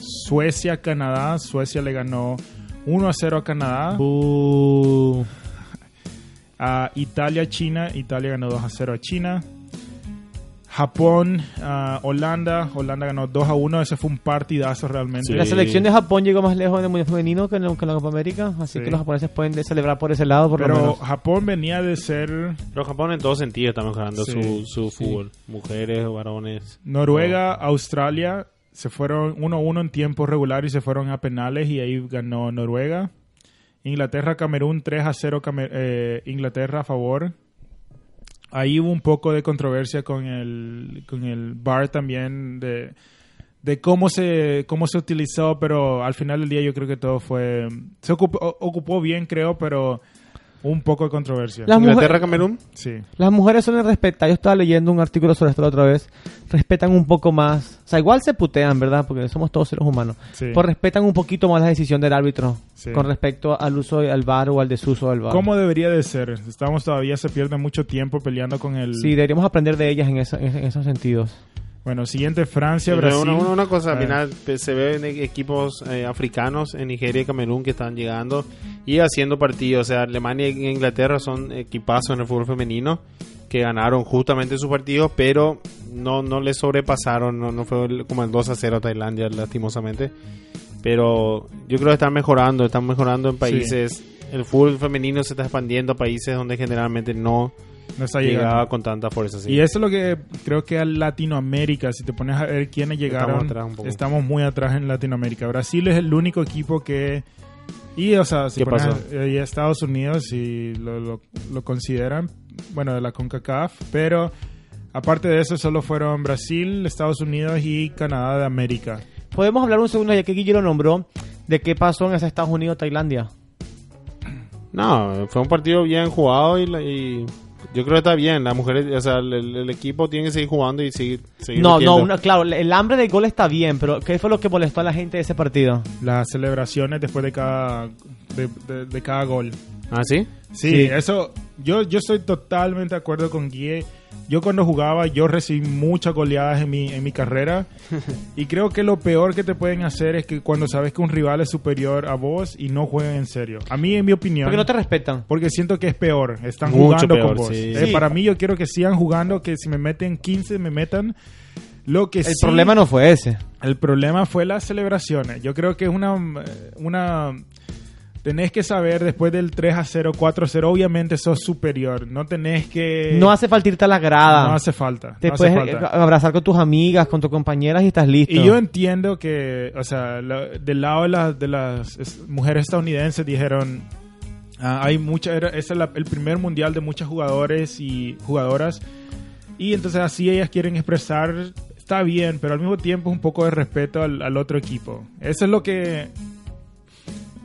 Suecia-Canadá, Suecia le ganó 1 a 0 a Canadá, Uh, a Italia-China, Italia ganó 2 a 0 a China, Japón, a Holanda, Holanda ganó 2 a 1, ese fue un partidazo realmente. Sí. La selección de Japón llegó más lejos en el Mundial Femenino que en, la- que en la Copa América, así Sí. que los japoneses pueden de- celebrar por ese lado por lo Pero menos. Japón venía de ser Pero Japón en todo sentido está mejorando Sí, su, su fútbol. Mujeres, varones. Noruega, Australia se fueron 1-1 en tiempo regular y se fueron a penales y ahí ganó Noruega. Inglaterra, Camerún 3 a 0 Camer- eh, Inglaterra a favor. Ahí hubo un poco de controversia con el con el VAR también de, de cómo se cómo se utilizó, pero al final del día yo creo que todo fue se ocupó, ocupó bien creo, pero un poco de controversia. Las Inglaterra, mujeres- Camerún. Sí. Las mujeres suelen respetar, yo estaba leyendo un artículo sobre esto la otra vez, respetan un poco más, o sea, igual se putean, ¿verdad? Porque somos todos seres humanos, Sí. pues respetan un poquito más la decisión del árbitro Sí. con respecto al uso del VAR o al desuso del VAR. ¿Cómo debería de ser? Estamos todavía, se pierde mucho tiempo peleando con el... Sí, deberíamos aprender de ellas en, esa- en esos sentidos. Bueno, siguiente, Francia, Pero Brasil. Una, una- una cosa, al final pe- se ven equipos eh, africanos en Nigeria y Camerún que están llegando y haciendo partidos. O sea, Alemania e Inglaterra son equipazos en el fútbol femenino que ganaron justamente sus partidos, pero no, no les sobrepasaron. No, no fue como el 2 a 0 a Tailandia, lastimosamente. Pero yo creo que están mejorando, están mejorando en países. El fútbol femenino se está expandiendo a países donde generalmente no no está llegando. llegaba con tanta fuerza. sí. Y eso es lo que creo que a Latinoamérica, si te pones a ver quiénes llegaron, Estamos estamos, atrás un poco. muy atrás en Latinoamérica. Brasil es el único equipo que... Y, o sea, si ¿Qué pones pasó? a- y a Estados Unidos, si lo, lo- lo consideran, bueno, de la CONCACAF, pero aparte de eso, solo fueron Brasil, Estados Unidos y Canadá de América. Podemos hablar un segundo, ya que Guille lo nombró, de qué pasó en ese Estados Unidos-Tailandia. No, fue un partido bien jugado y, la- y yo creo que está bien. Las mujeres, o sea, el, el equipo tiene que seguir jugando y seguir. seguir No, no, metiendo. una- claro, el hambre del gol está bien, pero ¿qué fue lo que molestó a la gente de ese partido? Las celebraciones después de cada, de- de- de cada gol. ¿Ah, sí? Sí, Sí. eso, yo, yo estoy totalmente de acuerdo con Guille. Yo cuando jugaba, yo recibí muchas goleadas en mi, en mi carrera. y creo que lo peor que te pueden hacer es que cuando sabes que un rival es superior a vos y no juegan en serio. A mí, en mi opinión, Porque no te respetan. porque siento que es peor. Están Mucho jugando peor, con vos. sí. Eh, Sí. Para mí, yo quiero que sigan jugando, que si me meten 15, me metan. Lo que El sí- problema no fue ese. el problema fue las celebraciones. Yo creo que es una, una... Tenés que saber después del 3 a 0, 4 a 0, obviamente sos superior. No tenés que... No hace falta irte a la grada. No hace falta. Te no puedes falta. eh, abrazar con tus amigas, con tus compañeras y estás listo. Y yo entiendo que, o sea, la- del lado de, la- de las es- mujeres estadounidenses dijeron, ah, hay mucha, era, es la- el primer mundial de muchos jugadores y jugadoras, y entonces así ellas quieren expresar, está bien, pero al mismo tiempo un poco de respeto al, al otro equipo. Eso es lo que...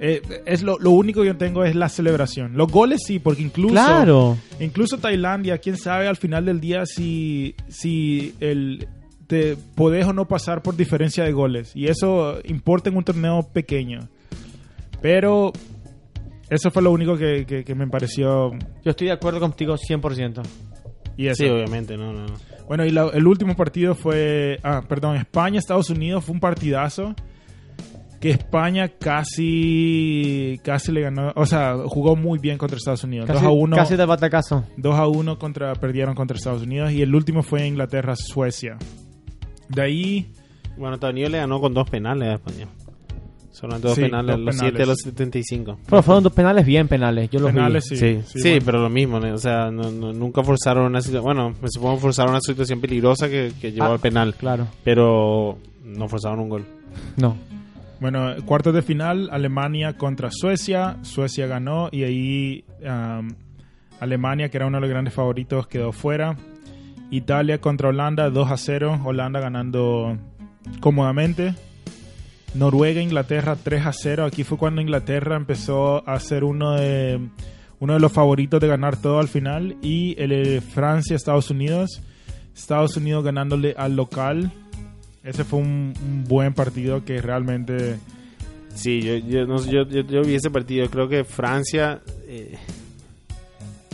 eh, es lo, lo único que yo tengo es la celebración. Los goles sí, porque incluso... Claro. Incluso Tailandia, quién sabe al final del día si, si el, te podés o no pasar por diferencia de goles. Y eso importa en un torneo pequeño. Pero eso fue lo único que, que- que me pareció. Yo estoy de acuerdo contigo 100%. Y eso. Sí, obviamente, no, no. no. Bueno, y la- el último partido fue. Ah, perdón, España, Estados Unidos fue un partidazo. Que España casi casi le ganó, o sea, jugó muy bien contra Estados Unidos. Casi, 2 a 1. casi de batacazo. 2 a 1 contra, perdieron contra Estados Unidos y el último fue Inglaterra-Suecia. De ahí, Bueno, Estados Unidos le ganó con dos penales a España. Solamente dos Sí, penales, dos los 7 penales. a los 75. Pero fueron dos penales bien penales. Yo los penales vi. sí. Sí, sí, bueno. pero lo mismo, ¿no? o sea, no- no- nunca forzaron una situación, bueno, me supongo forzaron una situación peligrosa que, que llevó Ah, al penal, Claro. pero no forzaron un gol. No. Bueno, cuartos de final, Alemania contra Suecia. Suecia ganó y ahí Alemania, que era uno de los grandes favoritos, quedó fuera. Italia contra Holanda, 2 a 0. Holanda ganando cómodamente. Noruega, Inglaterra, 3 a 0. Aquí fue cuando Inglaterra empezó a ser uno de, uno de los favoritos de ganar todo al final. Y el, eh, Francia, Estados Unidos. Estados Unidos ganándole al local. Ese fue un, un buen partido que realmente... Sí, yo, yo, no yo, yo- vi ese partido, creo que Francia eh,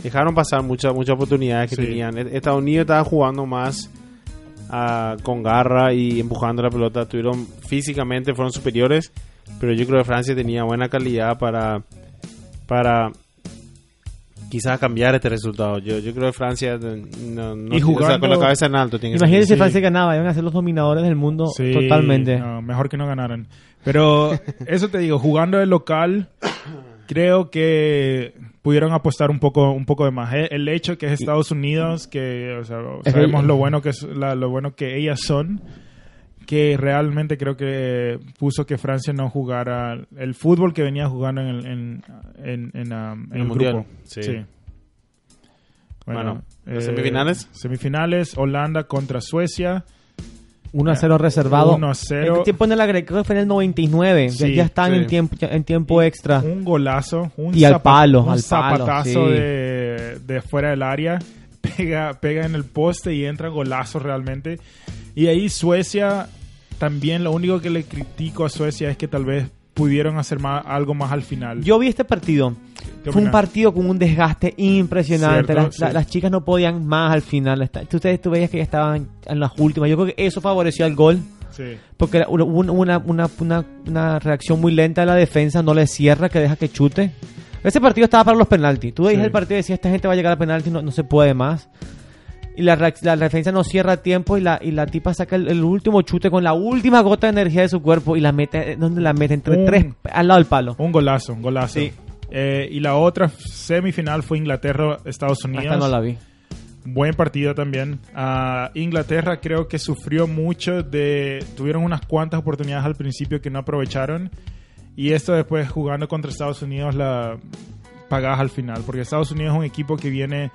dejaron pasar muchas muchas oportunidades que Sí. tenían. E- Estados Unidos estaba jugando más ah, con garra y empujando la pelota, tuvieron físicamente fueron superiores, pero yo creo que Francia tenía buena calidad para para quizás cambiar este resultado. Yo, yo creo que Francia no, no- Y o sea, jugando- con la cabeza en alto tiene Imagínense si Francia ganaba. Iban a ser los dominadores del mundo Sí, totalmente. no, mejor que no ganaran. Pero eso te digo, jugando de local, creo que pudieron apostar un poco, un poco de más. El hecho que es Estados Unidos, que o sea, sabemos lo bueno que es, la- lo bueno que ellas son, que realmente creo que puso que Francia no jugara el fútbol que venía jugando en el, en, en, en, um, en el el Mundial, grupo. sí. Bueno, ¿las semifinales? Semifinales, Holanda contra Suecia. 1 a 0 reservado. 1 a 0. El tiempo en el agregado fue en el 99. Ya- Sí, ya están sí. en tiempo, en tiempo extra. Un golazo, un, Y al palo, un al palo, zapatazo sí. de, de fuera del área, pega, pega en el poste y entra golazo realmente. Y ahí Suecia, también lo único que le critico a Suecia es que tal vez pudieron hacer más, algo más al final. Yo vi este partido. ¿Qué Fue un partido con un desgaste impresionante. Las, la- sí. las chicas no podían más al final. Ustedes tú veías que ya estaban en las últimas. Yo creo que eso favoreció al gol. Sí. Porque era una, una, una, una, reacción muy lenta de la defensa. No le cierra, que deja que chute. Ese partido estaba para los penaltis. Tú veías Sí. el partido y decías, esta gente va a llegar a penalti, no, no se puede más. Y la, la defensa no cierra a tiempo y la, y la tipa saca el, el último chute con la última gota de energía de su cuerpo y la mete, ¿dónde la mete? Entre Un- tres, al lado del palo. Un golazo, un golazo. Sí. Eh, y la otra semifinal fue Inglaterra-Estados Unidos. Esta no la vi. Buen partido también. Ah, Inglaterra creo que sufrió mucho de... Tuvieron unas cuantas oportunidades al principio que no aprovecharon. Y esto después jugando contra Estados Unidos la pagás al final. Porque Estados Unidos es un equipo que viene...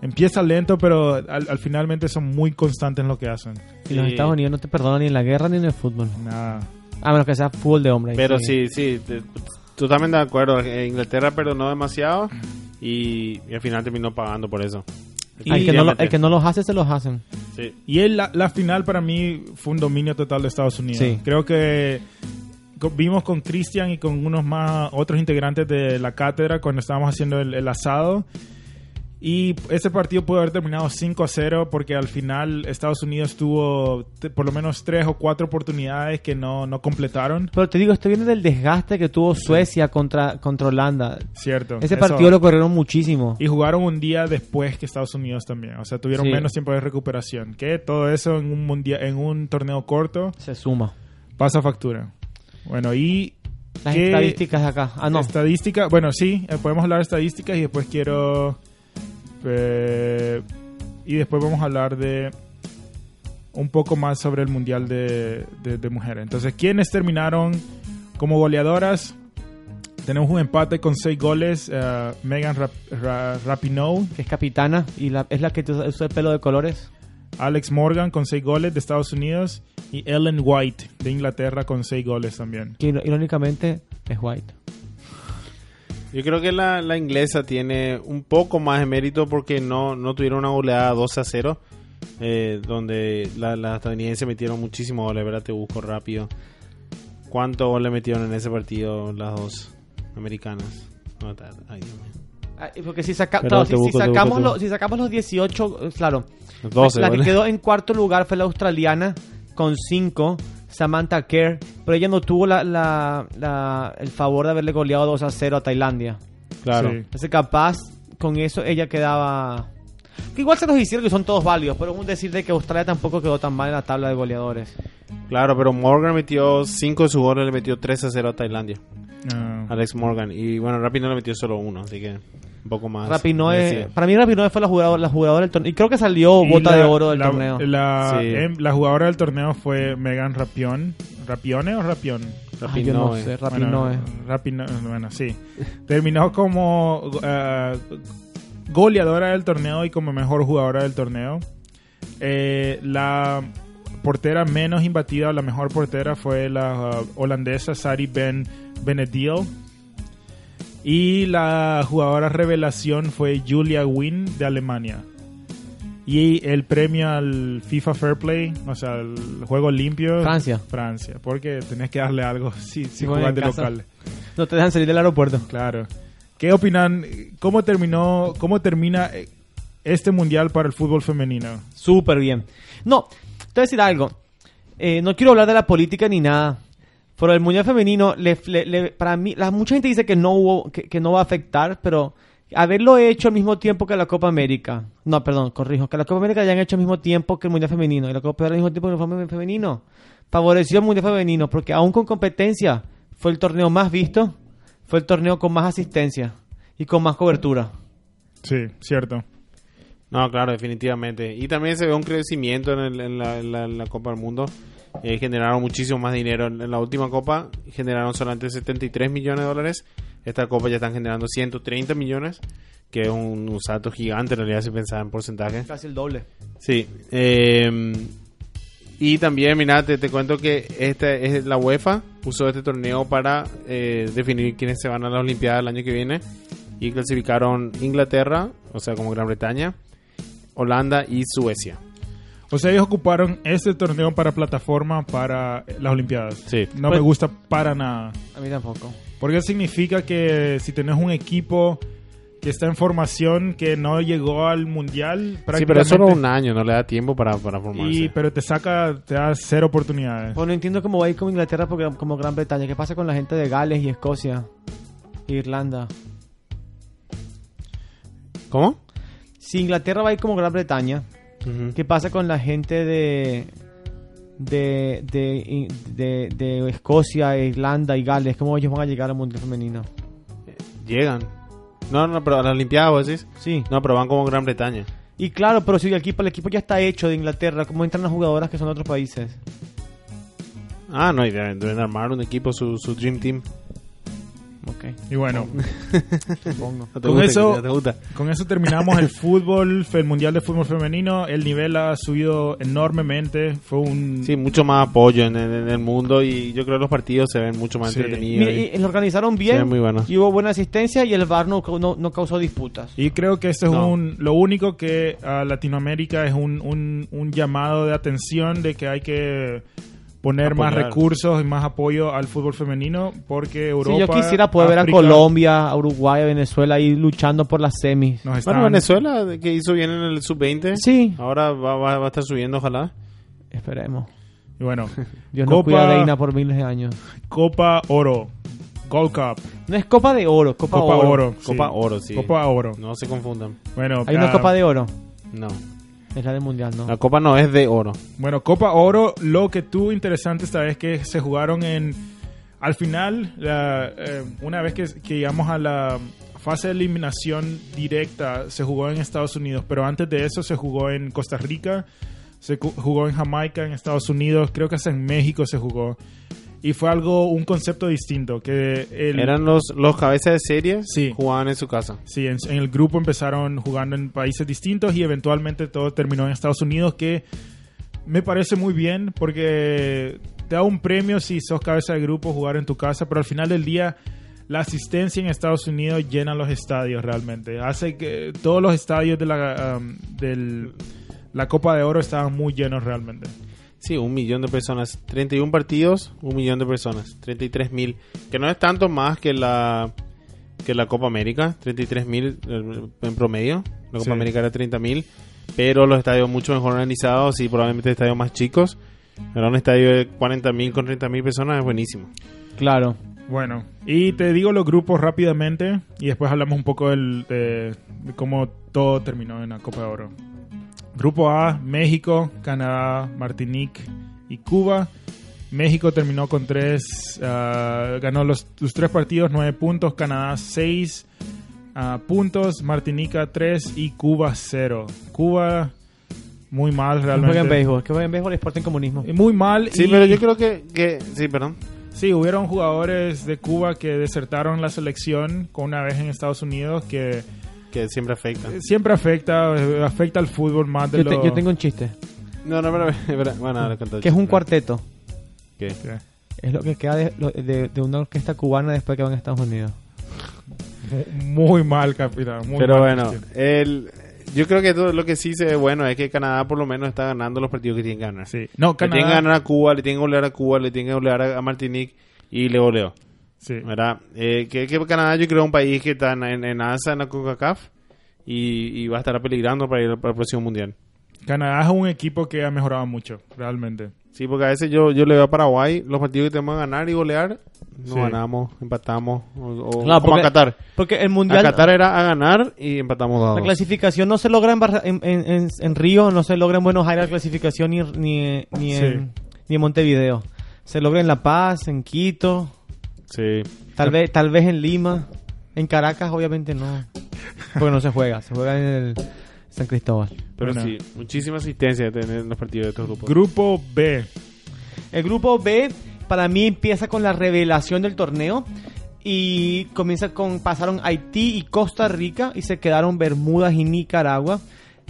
Empieza lento, pero al, al finalmente son muy constantes en lo que hacen. Y los Sí. Estados Unidos no te perdonan ni en la guerra ni en el fútbol. Nada. A menos que sea fútbol de hombre. Pero sí, sí, te- totalmente de acuerdo. Eh, Inglaterra perdonó demasiado y, y al final terminó pagando por eso. El, que no lo- el que no los hace, se los hacen. Sí. Y el- la, la final para mí fue un dominio total de Estados Unidos. Sí. Creo que vimos con Cristian y con unos más otros integrantes de la cátedra cuando estábamos haciendo el, el asado. Y ese partido pudo haber terminado 5 a 0 porque al final Estados Unidos tuvo por lo menos tres o cuatro oportunidades que no, no completaron. Pero te digo, esto viene del desgaste que tuvo Suecia contra, contra Holanda. Cierto. Ese Eso- partido lo corrieron muchísimo. Y jugaron un día después que Estados Unidos también. O sea, tuvieron Sí. menos tiempo de recuperación. Que todo eso en un, mundial, en un torneo corto Se suma. pasa factura. Bueno, y Las ¿Qué estadísticas de acá. Ah, no. estadística, bueno, sí, eh, podemos hablar de estadísticas y después quiero eh, y después vamos a hablar de un poco más sobre el mundial de, de- de mujeres. Entonces, ¿quiénes terminaron como goleadoras? Tenemos un empate con seis goles. eh, Megan Rap- Ra- Rapinoe, Que es capitana y la, es la que usa el pelo de colores. Alex Morgan con seis goles de Estados Unidos y Ellen White de Inglaterra con seis goles también. Que irónicamente es white. Yo creo que la, la inglesa tiene un poco más de mérito porque no, no tuvieron una goleada 12 a 0. eh, donde la- las estadounidenses metieron muchísimos goles, ¿verdad? Te busco rápido. ¿Cuántos goles metieron en ese partido las dos americanas? No. Ah, porque si, saca- Perdón, claro, sacamos busco, los, si sacamos los 18, eh, claro. 12 la que quedó en cuarto lugar fue la australiana con 5. Samantha Kerr, pero ella no tuvo la, la- la- el favor de haberle goleado 2 a 0 a Tailandia. Claro. Sí. Entonces, capaz con eso ella quedaba. Que igual se los hicieron que son todos válidos, pero es un decir de que Australia tampoco quedó tan mal en la tabla de goleadores. Claro, pero Morgan metió 5 de sus goles, le metió 3 a 0 a Tailandia. Ah, Alex Morgan. Y bueno, Rapinoe le metió solo uno, así que un poco más. Rapinoe, merecido. para mí Rapinoe fue la jugadora, la jugadora del torneo. Y creo que salió y bota la- de oro del la- torneo. La, Sí. em, la jugadora del torneo fue Megan Rapión. ¿Rapione o Rapión? Ay, yo no Rapinoe. sé, Rapinoe. Bueno, bueno, sí. Terminó como eh, goleadora del torneo y como mejor jugadora del torneo. Eh, la portera menos imbatida, o la mejor portera fue la uh, holandesa Sari Ben Benedil. Y la jugadora revelación fue Julia Wynn de Alemania. Y el premio al FIFA Fair Play, o sea, el juego limpio. Francia. Francia, porque tenés que darle algo si, si bueno, jugás en de local. No te dejan salir del aeropuerto. Claro. ¿Qué opinan? ¿Cómo terminó, cómo termina eh, este mundial para el fútbol femenino? Súper bien. No, te voy a decir algo. Eh, no quiero hablar de la política ni nada. Pero el Mundial Femenino, le, le- le- para mí, la, mucha gente dice que no, hubo, que, que no va a afectar, pero haberlo hecho al mismo tiempo que la Copa América. No, perdón, corrijo. Que la Copa América ya han hecho al mismo tiempo que el Mundial Femenino. Y la Copa al mismo tiempo que el Mundial Femenino. Favoreció el Mundial Femenino, porque aún con competencia, fue el torneo más visto, fue el torneo con más asistencia y con más cobertura. Sí, cierto. No, claro, definitivamente. Y también se ve un crecimiento en, el- en la, en la- en la Copa del Mundo. Eh, generaron muchísimo más dinero. En, la última Copa generaron solamente 73 millones de dólares. Esta Copa ya están generando 130 millones, que es un, un salto gigante en realidad si pensar en porcentaje. Casi el doble. Sí. eh, y también, mira, te, te cuento que esta es la UEFA usó este torneo para eh, definir quiénes se van a las Olimpiadas el año que viene. Y clasificaron Inglaterra, o sea, como Gran Bretaña, Holanda y Suecia. O sea, ellos ocuparon este torneo para plataforma para las Olimpiadas. Sí. No Pues- me gusta para nada. A mí tampoco. Porque significa que si tenés un equipo que está en formación, que no llegó al mundial, Sí, pero es solo un año, no le da tiempo para, para formarse. y, pero te saca, te da cero oportunidades. Bueno, entiendo cómo va a ir con Inglaterra porque, como Gran Bretaña. ¿Qué pasa con la gente de Gales y Escocia? e Irlanda. ¿Cómo? Si Inglaterra va a ir como Gran Bretaña, ¿qué pasa con la gente de de, de, de, de Escocia, Irlanda y Gales? ¿Cómo ellos van a llegar al Mundial Femenino? Llegan. No, no, pero a las Olimpiadas, ¿vos decís? Sí. No, pero van como Gran Bretaña. Y claro, pero si el equipo, el equipo ya está hecho de Inglaterra, ¿cómo entran las jugadoras que son de otros países? Ah, no, y deben, deben armar un equipo, su, su Dream Team. Ok, Y bueno, supongo. ¿No te Con gusta, eso- ¿No te gusta? con eso terminamos el fútbol, el mundial de fútbol femenino. El nivel ha subido enormemente. Fue un Sí, mucho más apoyo en, en- en el mundo y yo creo que los partidos se ven mucho más Sí. entretenidos. Mira, y- y, lo organizaron bien muy buenos. y hubo buena asistencia y el VAR no, no, no causó disputas. Y creo que esto es No. un, lo único que a Latinoamérica es un, un, un llamado de atención de que hay que poner más recursos y más apoyo al fútbol femenino porque Europa... Sí, yo quisiera poder ver a Colombia, a Uruguay, a Venezuela ahí luchando por las semis. nos están- Bueno, Venezuela, que hizo bien en el sub-20. Sí, Ahora va, va- va a estar subiendo, ojalá. esperemos. Y bueno, Dios no Copa- cuida a Deina por miles de años. Copa Oro, Gold Cup, No es Copa de Oro, Copa, Copa Oro. Oro. sí. Copa Oro, sí. Copa Oro. No se confundan. Bueno, Hay una Copa de Oro. No. Es la del Mundial, ¿no? La Copa no es de oro. Bueno, Copa Oro, lo que tuvo interesante esta vez que se jugaron en... Al final, la, eh, una vez que, que llegamos a la fase de eliminación directa, se jugó en Estados Unidos, pero antes de eso se jugó en Costa Rica, se jugó en Jamaica, en Estados Unidos, creo que hasta en México se jugó. Y fue algo, un concepto distinto, que el, Eran los, los cabezas de series, Sí. jugaban en su casa. Sí, en, en el grupo empezaron jugando en países distintos y eventualmente todo terminó en Estados Unidos, que me parece muy bien porque te da un premio si sos cabeza de grupo jugar en tu casa, pero al final del día la asistencia en Estados Unidos llena los estadios realmente. Hace que todos los estadios de la, um, del- la Copa de Oro estaban muy llenos realmente. Sí, un millón de personas. 31 partidos, un millón de personas. 33 mil. Que no es tanto más que la que la Copa América. 33 mil eh, en promedio. La Copa Sí. América era 30 mil. Pero los estadios mucho mejor organizados y probablemente estadios más chicos. Era un estadio de 40.000 con 30.000 personas, es buenísimo. Claro. Bueno, y te digo los grupos rápidamente y después hablamos un poco del- de, de cómo todo terminó en la Copa de Oro. Grupo A, México, Canadá, Martinique y Cuba. México terminó con tres, ah, ganó los, los tres partidos, nueve puntos, Canadá seis ah, puntos, Martinica tres y Cuba cero. Cuba muy mal Que realmente. jueguen béisbol. Que jueguen béisbol y exporten comunismo. Eh, Muy mal. Sí, y- pero yo creo que, que... Sí, perdón. Sí, hubieron jugadores de Cuba que desertaron la selección con una vez en Estados Unidos que Que siempre afecta. siempre afecta, eh, afecta al fútbol más de Yo, te- lo... yo tengo un chiste. No, no, pero... Bueno, ahora el Que es un cuarteto. ¿Qué? que- Es lo que queda de, lo- de- de una orquesta cubana después que van a Estados Unidos. Muy mal, capitán. muy Pero mal, bueno, Cristian. el, yo creo que todo lo que sí se ve bueno es que Canadá por lo menos está ganando los partidos que tiene que ganar. Sí. No, Le tiene que Canadá... ganar a Cuba, le tiene que golear a Cuba, le tiene que golear a, a Martinique y le goleó. Sí. ¿Verdad? Eh, que, que Canadá yo creo es un país que está en, en, en alza en la CONCACAF y, y va a estar peligrando para ir al, para el próximo mundial. Canadá es un equipo que ha mejorado mucho, realmente. Sí, porque a veces yo, yo le veo a Paraguay los partidos que tenemos que ganar y golear, no Sí. ganamos, empatamos, o, o Claro, como porque- a Qatar. Porque el A mundial. Qatar era a ganar y empatamos dos. a La clasificación no se logra en, Barra- en, en- en- en Río, no se logra en Buenos Aires la clasificación ni, ni, ni, en, ni en Montevideo. Se logra en La Paz, en Quito, Sí. tal vez, tal vez en Lima. En Caracas, obviamente no. Porque no se juega, se juega en el San Cristóbal. Pero Bueno. sí, muchísima asistencia tener en los partidos de estos grupos. Grupo B. El grupo B para mí empieza con la revelación del torneo y comienza con pasaron Haití y Costa Rica y se quedaron Bermudas y Nicaragua.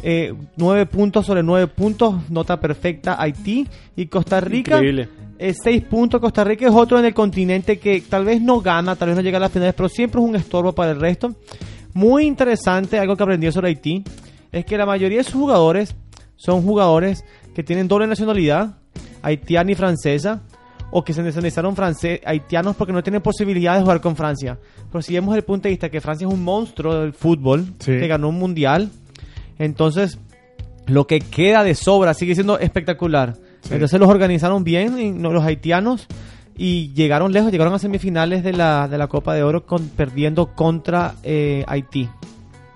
Eh, nueve puntos sobre nueve puntos, nota perfecta Haití y Costa Rica. Increíble. Eh, seis puntos. Costa Rica es otro en el continente que tal vez no gana, tal vez no llega a las finales, pero siempre es un estorbo para el resto. Muy interesante, algo que aprendí sobre Haití, es que la mayoría de sus jugadores son jugadores que tienen doble nacionalidad, haitiana y francesa, o que se nacionalizaron haitianos porque no tienen posibilidad de jugar con Francia. Pero si vemos el punto de vista que Francia es un monstruo del fútbol, Sí. que ganó un mundial, entonces lo que queda de sobra sigue siendo espectacular. Sí. Entonces los organizaron bien los haitianos y llegaron lejos, llegaron a semifinales de la, de la Copa de Oro con, perdiendo contra eh, Haití.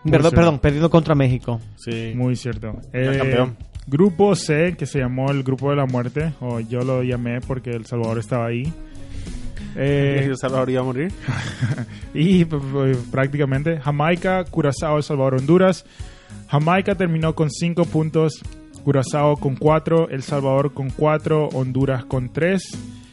Perdón, perdón, perdiendo contra México. Sí. Muy cierto. Eh, campeón. Grupo C, que se llamó el Grupo de la Muerte, o yo lo llamé porque El Salvador estaba ahí. Eh, ¿El Salvador iba a morir? y prácticamente Jamaica, Curazao, El Salvador, Honduras. Jamaica terminó con 5 puntos, Curazao con 4, El Salvador con 4, Honduras con 3.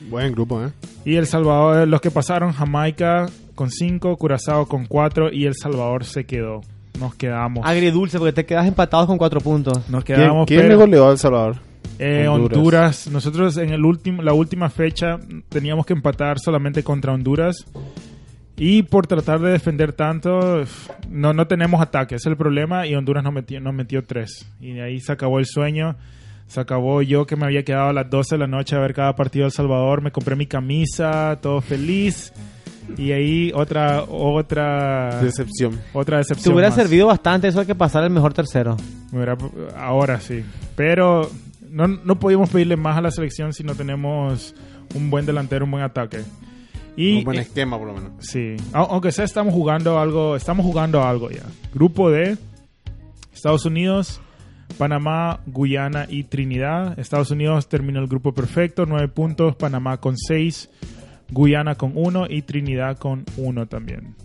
Buen grupo, ¿eh? Y El Salvador, los que pasaron, Jamaica con 5, Curazao con 4 y El Salvador se quedó. Nos quedamos. Agridulce, porque te quedas empatados con cuatro puntos. Nos ¿Quién, quedamos, quién le pero- goleó a El Salvador? Eh, Honduras. Honduras. Nosotros en el último, la última fecha teníamos que empatar solamente contra Honduras. Y por tratar de defender tanto, no, no tenemos ataque, ese es el problema. Y Honduras nos metió, nos metió tres. Y de ahí se acabó el sueño. Se acabó yo que me había quedado a las 12 de la noche a ver cada partido de El Salvador. Me compré mi camisa, todo feliz. Y ahí otra, otra, Decepción. otra Te decepción. hubiera más. servido bastante eso de que pasar el mejor tercero. Me hubiera- ahora sí. Pero no, no podíamos pedirle más a la selección si no tenemos un buen delantero, un buen ataque. Y un buen eh, esquema, por lo menos. sí, Au- aunque sea estamos jugando algo, estamos jugando algo ya. Grupo D, Estados Unidos, Panamá, Guyana y Trinidad. Estados Unidos terminó el grupo perfecto, nueve puntos, Panamá con seis, Guyana con uno y Trinidad con uno también.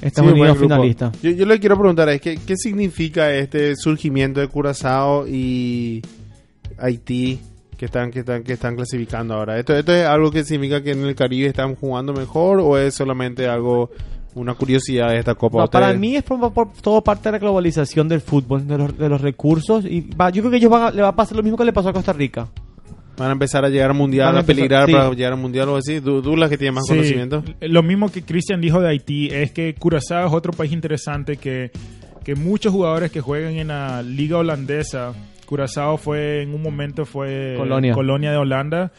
Estados Sí, Unidos finalista. Yo, yo le quiero preguntar, es que, ¿qué significa este surgimiento de Curazao y Haití que están, que están, que están clasificando ahora? ¿Esto, ¿Esto es algo que significa que en el Caribe están jugando mejor o es solamente algo, una curiosidad de esta Copa? No, para mí es por, por todo parte de la globalización del fútbol, de los, de los recursos. Y va- yo creo que ellos van a- le va a pasar lo mismo que le pasó a Costa Rica. Van a empezar a llegar al mundial, Van a empezar- peligrar sí. para llegar al mundial o así. Douglas, que tiene más Sí, conocimiento. Lo mismo que Cristian dijo de Haití es que Curazao es otro país interesante que, que muchos jugadores que juegan en la liga holandesa, Curazao fue en un momento fue Colonia. de Holanda,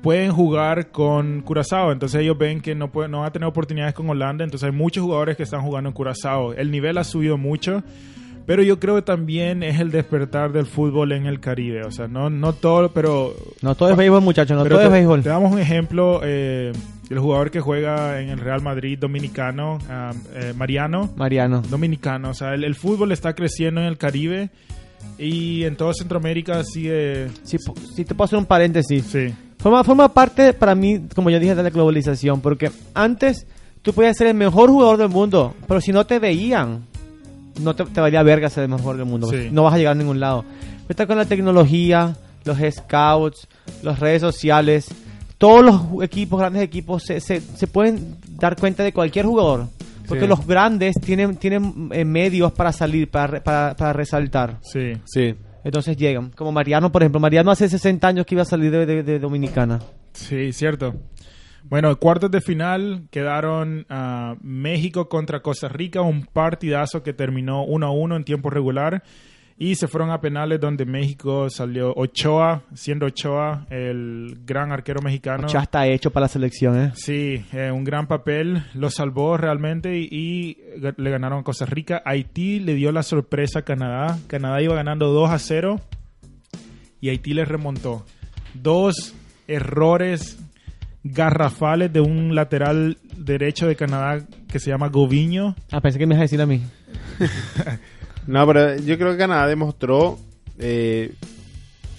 pueden jugar con Curazao, entonces ellos ven que no pueden, no van a tener oportunidades con Holanda, entonces hay muchos jugadores que están jugando en Curazao. El nivel ha subido mucho. Pero yo creo que también es el despertar del fútbol en el Caribe. O sea, no, no todo, pero... No todo es béisbol, muchachos, no todo es te, béisbol. te damos un ejemplo. eh, el jugador que juega en el Real Madrid dominicano, ah, eh, Mariano, Mariano. dominicano. O sea, el, el fútbol está creciendo en el Caribe y en toda Centroamérica sigue... Si, si te puedo hacer un paréntesis. Sí, Forma, forma parte, para mí, como yo dije, de la globalización. Porque antes tú podías ser el mejor jugador del mundo, pero si no te veían, no te, te valía verga ser el mejor del mundo. Sí. No vas a llegar a ningún lado. Ahorita con la tecnología, los scouts, las redes sociales, todos los equipos, grandes equipos, se, se, se pueden dar cuenta de cualquier jugador. Porque Sí. los grandes tienen, tienen eh, medios para salir, para, re- para, para resaltar. sí. Sí. Entonces llegan. Como Mariano, por ejemplo. Mariano hace 60 años que iba a salir de, de- de Dominicana. Sí, cierto. Bueno, cuartos de final quedaron ah, México contra Costa Rica, un partidazo que terminó 1 a 1 en tiempo regular. Y se fueron a penales donde México salió Ochoa, siendo Ochoa el gran arquero mexicano. Ya está hecho para la selección, ¿eh? Sí, eh, un gran papel, lo salvó realmente y, le ganaron a Costa Rica. Haití le dio la sorpresa a Canadá. Canadá iba ganando 2 a 0 y Haití le remontó. Dos errores garrafales de un lateral derecho de Canadá que se llama Goviño. Ah, pensé que me ibas a decir a mí. No, pero yo creo que Canadá demostró eh,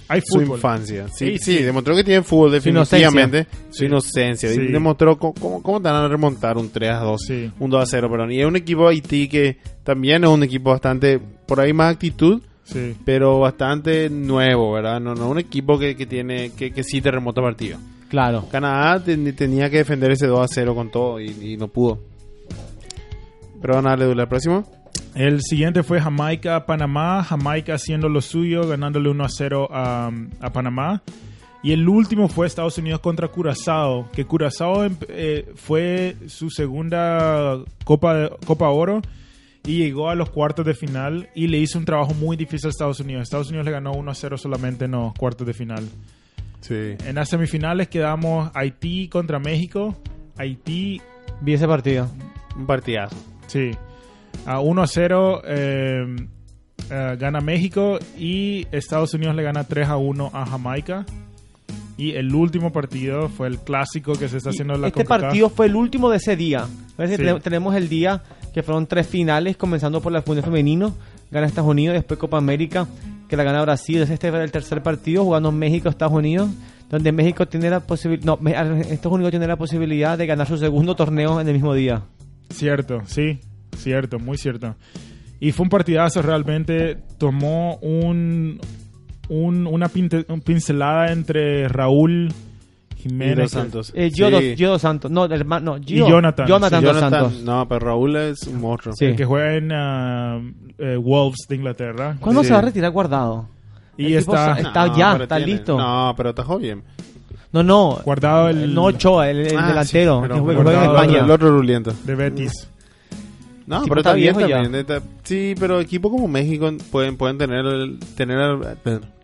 Hay su fútbol. infancia. Sí, Sí, demostró que tiene fútbol definitivamente. Su inocencia. Sí. Demostró cómo, cómo, te van a remontar un 3 a 2. Sí. Un 2 a 0, perdón. Y es un equipo Haití que también es un equipo bastante, por ahí más actitud, Sí. pero bastante nuevo, ¿verdad? No, no un equipo que, que tiene, que, que sí te remonta partido. Claro. Canadá ten- tenía que defender ese 2 a 0 con todo y, y no pudo. Pero van a darle al próximo. El siguiente fue Jamaica-Panamá. Jamaica haciendo lo suyo, ganándole 1 a 0 a, a Panamá. Y el último fue Estados Unidos contra Curazao, que Curazao em- eh, fue su segunda Copa, Copa Oro y llegó a los cuartos de final y le hizo un trabajo muy difícil a Estados Unidos. Estados Unidos le ganó 1 a 0 solamente en los cuartos de final. Sí. En las semifinales quedamos Haití contra México. Haití Vi ese partido. Un partidazo. Sí. A 1 a 0 eh, eh, gana México y Estados Unidos le gana 3 a 1 a Jamaica. Y el último partido fue el clásico que se está haciendo en la este CONCACAF. partido fue el último de ese día. Sí. tenemos el día que fueron tres finales, comenzando por la Fundación Femenino, gana Estados Unidos, después Copa América, que la gana Brasil. Este era el tercer partido, jugando México, Estados Unidos, donde México tiene la posibilidad, no, Estados Unidos tiene la posibilidad de ganar su segundo torneo en el mismo día. Cierto, sí, cierto, muy cierto. Y fue un partidazo realmente. Tomó un, un- una pinte- un pincelada entre Raúl Y Jiménez. dos Santos. Eh, Gio, dos, Sí. Gio dos Santos, no, hermano, no, Gio, Jonathan, Jonathan sí, dos Jonathan- Santos. No, pero Raúl es un monstruo. Sí. el que juega en eh, Wolves de Inglaterra. ¿Cuándo Sí. se va a retirar guardado? Y El tipo está sa- está ya, pero está tiene- listo. No, pero atajó bien. No, no, guardado el no Ochoa, el, el Ah, delantero, sí, pero- que juega, juega en el otro- España. El otro ruliento. de Betis. No, pero está bien también. está- Sí, pero equipos como México pueden, pueden tener, el- tener, al,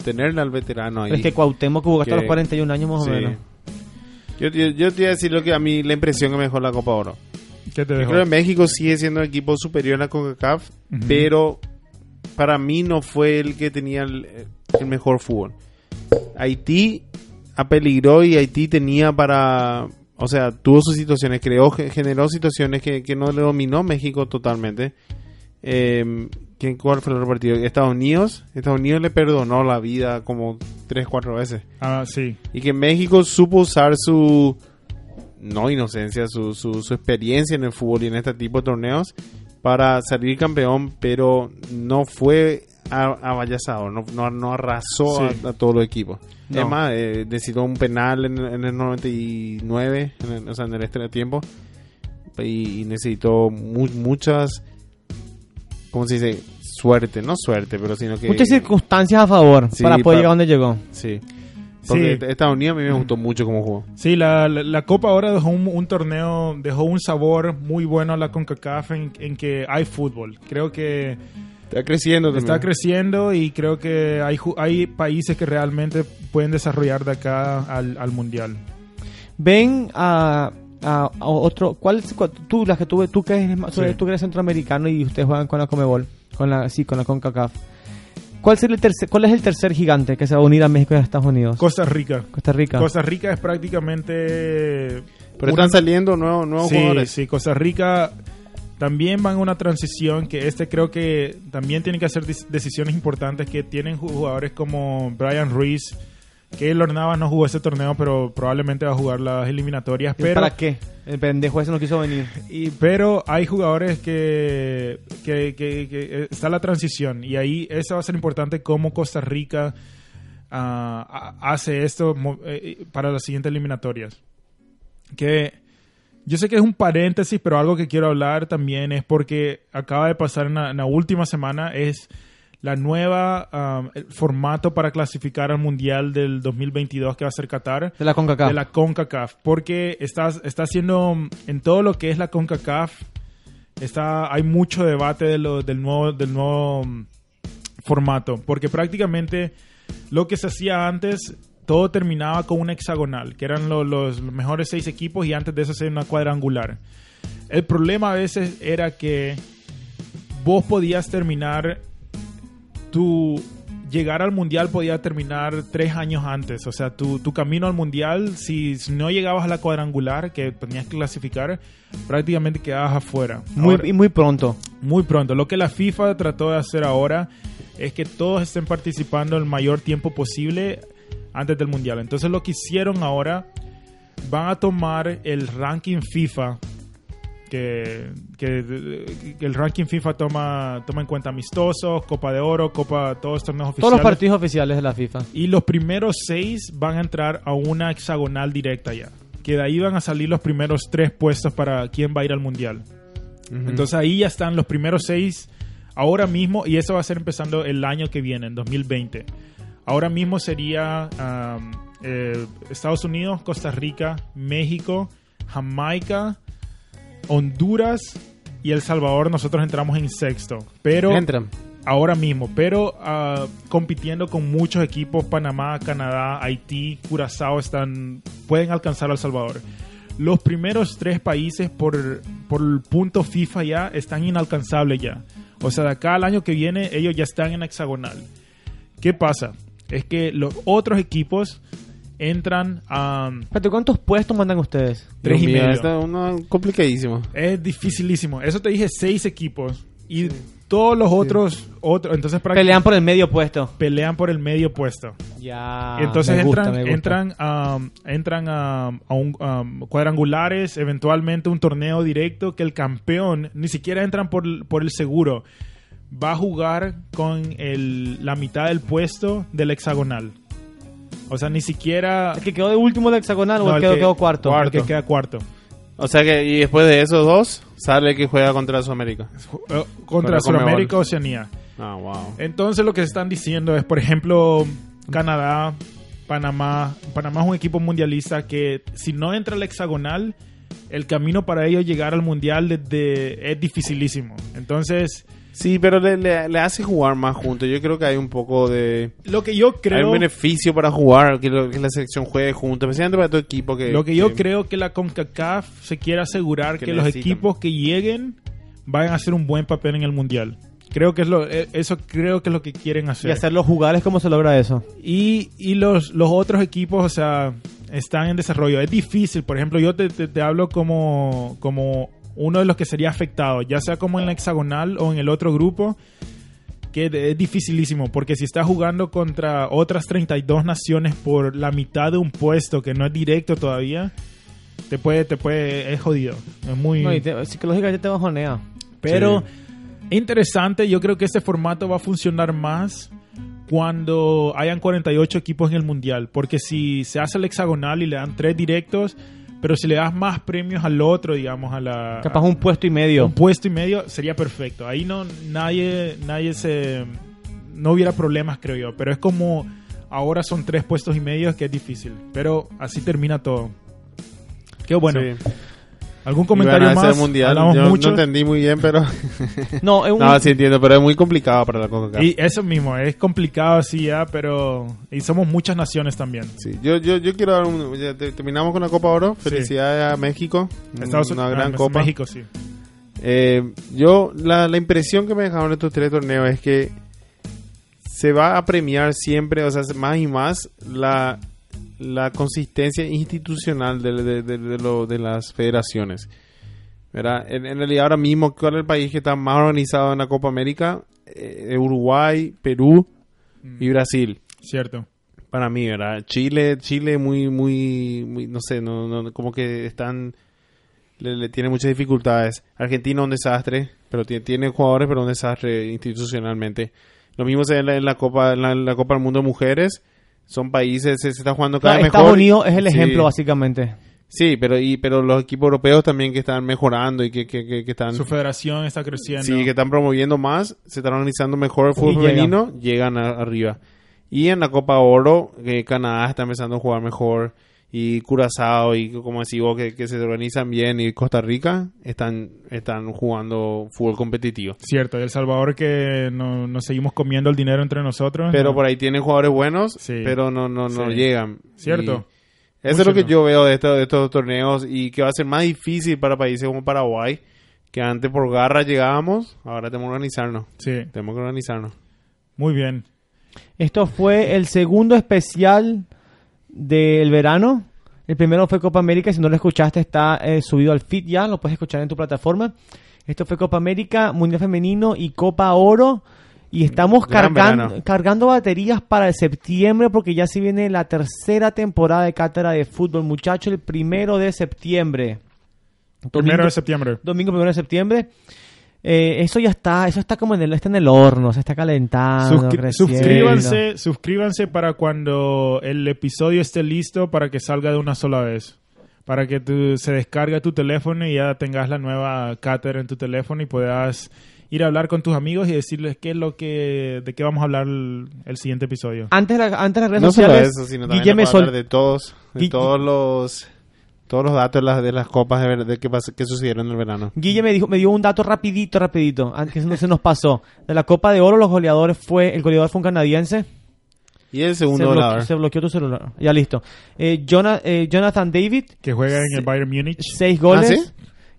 tener al veterano ahí. Es que Cuauhtémoc jugó hasta Que- los 41 años más o menos. Yo, yo, yo te iba a decir lo que a mí la impresión que me dejó la Copa Oro. ¿Qué te Yo creo que México sigue siendo un equipo superior a la CONCACAF, Ujú. pero para mí no fue el que tenía el, el mejor fútbol. Haití apeligró y Haití tenía para... O sea, tuvo sus situaciones, creó, ge- generó situaciones que, que no le dominó México totalmente. Eh, ¿quién- ¿Cuál fue el otro partido? Estados Unidos. Estados Unidos le perdonó la vida como 3, 4 veces. Ah, sí. Y que México supo usar su, no inocencia, su, su, su experiencia en el fútbol y en este tipo de torneos para salir campeón, pero no fue avallazado, no, no, no arrasó Sí. a, a todos los equipos. No. Es más, eh, necesitó un penal en, en el 99, en el- o sea, en el extra tiempo, y, y necesitó mu- muchas, ¿cómo se dice? Suerte, no suerte, pero sino que... Muchas circunstancias a favor Sí, para poder para- llegar donde llegó. Sí. Porque Sí. Estados Unidos a mí me gustó mucho como jugó. Sí, la, la, la Copa ahora dejó un, un torneo, dejó un sabor muy bueno a la CONCACAF en, en que hay fútbol. Creo que Está creciendo también. está creciendo y creo que hay, hay países que realmente pueden desarrollar de acá al, al Mundial. Ven a, a, a otro. ¿Cuál es, cuál- tú, las que tuve, tú que eres, Sí. tú que eres centroamericano y ustedes juegan con la Comebol, con la, sí, con la CONCACAF. ¿Cuál, sería el tercer, ¿Cuál es el tercer gigante que se va a unir a México y a Estados Unidos? Costa Rica. Costa Rica. Costa Rica es prácticamente... Pero una- están saliendo nuevos, nuevos sí, jugadores. sí, Costa Rica también van a una transición que este creo que también tiene que hacer decisiones importantes que tienen jugadores como Brian Ruiz, que el Navas no jugó ese torneo, pero probablemente va a jugar las eliminatorias. Pero, ¿Para qué? El pendejo ese no quiso venir. y- pero hay jugadores que, que, que- que, eh, está la transición y ahí eso va a ser importante cómo Costa Rica ah, hace esto mo- eh, para las siguientes eliminatorias. Que yo sé que es un paréntesis, pero algo que quiero hablar también es porque acaba de pasar en la, en la última semana es la nueva el formato para clasificar al Mundial del 2022 que va a ser Qatar De la CONCACAF. de la CONCACAF, porque está, está haciendo en todo lo que es la CONCACAF, está, hay mucho debate de lo- del nuevo, del nuevo mm, formato, porque prácticamente lo que se hacía antes, todo terminaba con una hexagonal, que eran lo- los, mejores seis equipos y antes de eso se una cuadrangular. El problema a veces era que vos podías terminar tu llegar al mundial podía terminar tres años antes. O sea, tu, tu camino al mundial, si, si no llegabas a la cuadrangular que tenías que clasificar, prácticamente quedabas afuera. Muy, Ahora- y muy pronto. muy pronto. Lo que la FIFA trató de hacer ahora es que todos estén participando el mayor tiempo posible antes del mundial. Entonces lo que hicieron ahora van a tomar el ranking FIFA que, que- que el ranking FIFA toma toma en cuenta amistosos, Copa de Oro, Copa todos los torneos Todos los oficiales. partidos oficiales de la FIFA. Y los primeros seis van a entrar a una hexagonal directa ya. Que de ahí van a salir los primeros tres puestos para quién va a ir al mundial. Entonces ahí ya están los primeros seis ahora mismo y eso va a ser empezando el año que viene, en 2020. Ahora mismo sería um, eh, Estados Unidos, Costa Rica, México, Jamaica, Honduras y El Salvador. Nosotros entramos en sexto. Pero Entran. ahora mismo, pero ah, compitiendo con muchos equipos, Panamá, Canadá, Haití, Curazao están pueden alcanzar a El Salvador. Los primeros tres países por, por el punto FIFA ya están inalcanzables ya. O sea, de acá al año que viene ellos ya están en hexagonal. ¿Qué pasa? Es que los otros equipos entran a... Espérate, ¿cuántos puestos mandan ustedes? Tres y medio. Está uno complicadísimo. Es dificilísimo. Eso te dije seis equipos. Y todos los otros, otros, entonces prácticamente Pelean por el medio puesto. pelean por el medio puesto. Ya. Entonces me gusta, entran, entran, um, entran a, a un, um, cuadrangulares, eventualmente un torneo directo que el campeón ni siquiera entran por, por el seguro. Va a jugar con el, la mitad del puesto del hexagonal. O sea, ni siquiera... ¿El que quedó de último del hexagonal No, o el, el que que- quedó cuarto? El que queda cuarto. O sea que, y después de esos dos, sale el que juega contra Sudamérica. Eh, Contra Contra Sudamérica. Oceanía. Ah, wow. Entonces lo que se están diciendo es, por ejemplo, Canadá, Panamá. Panamá es un equipo mundialista que si no entra al hexagonal, el camino para ellos llegar al mundial desde- es dificilísimo. Entonces, Sí, pero le, le- le hace jugar más juntos. Yo creo que hay un poco de... lo que yo Hay creo, un beneficio para jugar, que, lo- que la selección juegue juntos, especialmente para tu equipo que... lo que yo creo que la CONCACAF se quiere asegurar Que que, los equipos que lleguen vayan a hacer un buen papel en el mundial. Creo que es lo, eh, eso creo que es lo que quieren hacer. Y hacerlo jugar es como se logra eso. Y, y los, los otros equipos, o sea, están en desarrollo. Es difícil, por ejemplo, yo te, te- te hablo como, como uno de los que sería afectado, ya sea como en la hexagonal o en el otro grupo, que es dificilísimo, porque si estás jugando contra otras 32 naciones por la mitad de un puesto que no es directo todavía, te puede, te puede, es jodido. Es muy... No, y te- psicológicamente te bajonea. Pero interesante, yo creo que este formato va a funcionar más cuando hayan 48 equipos en el mundial, porque si se hace el hexagonal y le dan tres directos, pero si le das más premios al otro, digamos, a la Capaz un puesto y medio. un puesto y medio, sería perfecto. Ahí no nadie nadie se no hubiera problemas, creo yo, pero es como ahora son tres puestos y medio que es difícil, pero así termina todo. Qué bueno. Sí. ¿Algún comentario más? mundial. Hablamos Yo no mucho. entendí muy bien, pero... No, es un- no, sí entiendo, pero es muy complicado para la CONCACAF. Y eso mismo, es complicado así ya, pero... Y somos muchas naciones también. Sí, yo, yo, yo quiero dar un... ya te- terminamos con la Copa Oro. Sí. Felicidades a México. Estados una Unidos, gran ah, copa. México, sí. Eh, yo, la, la impresión que me dejaron estos tres torneos es que se va a premiar siempre, o sea, más y más, la, la consistencia institucional de, de, de- de lo- de las federaciones. ¿Verdad? En, en realidad, ahora mismo, ¿cuál es el país que está más organizado en la Copa América? Eh, Uruguay, Perú y Brasil Cierto. para mí, ¿verdad? Chile, Chile muy, muy, muy no sé, no, no, como que están, le, le tiene muchas dificultades. Argentina un desastre, pero tiene, tiene jugadores, pero un desastre institucionalmente. Lo mismo se ve en la, en la Copa, en la, en la Copa del Mundo de Mujeres. Son países, se, está jugando cada Claro, vez Estados mejor. Unidos es el Sí. ejemplo, básicamente. Sí, pero, y, pero los equipos europeos también que están mejorando y que, que, que, que están... Su federación está creciendo. Sí, que están promoviendo más, se están organizando mejor el fútbol Y llegan. femenino, llegan a- arriba. Y en la Copa Oro, que Canadá está empezando a jugar mejor, y Curazao, y como decís vos, que, que se organizan bien, y Costa Rica, están, están jugando fútbol competitivo. Cierto, y El Salvador que no- nos seguimos comiendo el dinero entre nosotros. Pero ¿no? por ahí tienen jugadores buenos, Sí. pero no, no, no Sí. llegan. Cierto. Y eso Mucho es lo que no. yo veo de, estos de estos torneos, y que va a ser más difícil para países como Paraguay, que antes por garra llegábamos, ahora tenemos que organizarnos. Sí, Tenemos que organizarnos. muy bien. Esto fue el segundo especial del verano. El primero fue Copa América. Si no lo escuchaste, está eh, subido al feed ya. Lo puedes escuchar en tu plataforma. Esto fue Copa América, Mundial Femenino y Copa Oro. Y estamos cargando, cargando baterías para el septiembre porque ya se viene la tercera temporada de Cátedra de Fútbol, muchachos, el primero de septiembre. Primero Domingo- de septiembre. Domingo primero de septiembre. Eh, eso ya está, eso está como en el, está en el horno, se está calentando. Suscri- recién. suscríbanse, suscríbanse para cuando el episodio esté listo para que salga de una sola vez. Para que tú, se descargue tu teléfono y ya tengas la nueva cátedra en tu teléfono y puedas ir a hablar con tus amigos y decirles qué es lo que, de qué vamos a hablar el, el siguiente episodio. Antes, la- antes las redes no solo sociales, eso, sino también hablar sol- de todos, de todos los todos los datos de las, de las copas de, ver- de que, que sucedieron en el verano. Guille me dijo, me dio un dato rapidito, rapidito, antes que no se nos pasó. De la Copa de Oro, los goleadores fue, el goleador fue un canadiense. Y el Se, segundo bloque- volador. se bloqueó tu celular. Ya listo. Eh, eh, Jonathan David, Que juega en el Bayern Múnich. seis goles. ¿Ah, sí?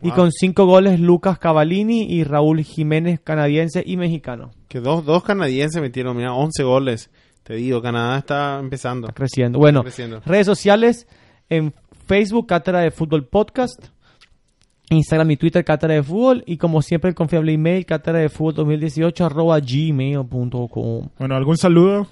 Y Wow. con cinco goles, Lucas Cavallini y Raúl Jiménez, canadiense y mexicano. Que dos, dos canadienses metieron, mira, 11 goles. Te digo, Canadá está empezando. Creciendo. Bueno, creciendo. redes sociales en Facebook, Cátedra de Fútbol Podcast. Instagram y Twitter, Cátedra de Fútbol. Y como siempre, el confiable email, cátedra de fútbol 2018 arroba gmail.com. Bueno, ¿algún saludo?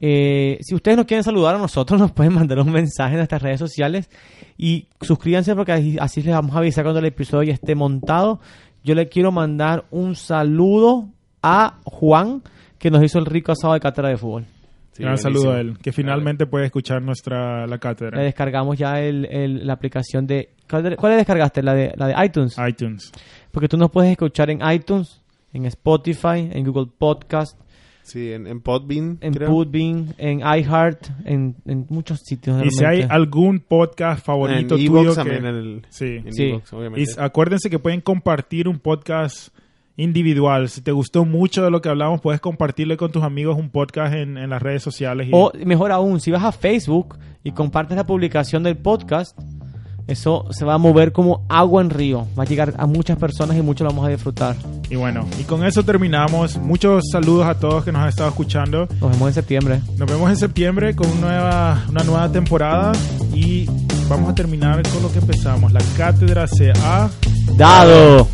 Eh, si ustedes nos quieren saludar a nosotros, nos pueden mandar un mensaje en nuestras redes sociales. Y suscríbanse porque así, les vamos a avisar cuando el episodio ya esté montado. Yo le quiero mandar un saludo a Juan, que nos hizo el rico asado de Cátedra de Fútbol. Sí, Gran buenísimo. saludo a él, que finalmente puede escuchar nuestra la Le cátedra. descargamos ya el, el- la aplicación de... ¿Cuál, de- cuál le descargaste? La de, la de iTunes. iTunes. Porque tú nos puedes escuchar en iTunes, en Spotify, en Google Podcast, Sí, en, en Podbean, en creo. Podbean, en iHeart, en, en muchos sitios. Y si hay algún podcast favorito en tuyo Evox que... también, en el, Sí. en Sí. Evox, obviamente. Y acuérdense que pueden compartir un podcast individual. Si te gustó mucho de lo que hablamos, puedes compartirle con tus amigos un podcast en, en las redes sociales. y- O mejor aún, si vas a Facebook y compartes la publicación del podcast, eso se va a mover como agua en río. Va a llegar a muchas personas y muchos lo vamos a disfrutar. Y bueno, y con eso terminamos. Muchos saludos a todos que nos han estado escuchando. Nos vemos en septiembre. Nos vemos en septiembre con una nueva, una nueva temporada y vamos a terminar con lo que empezamos. La cátedra se ha... Dado.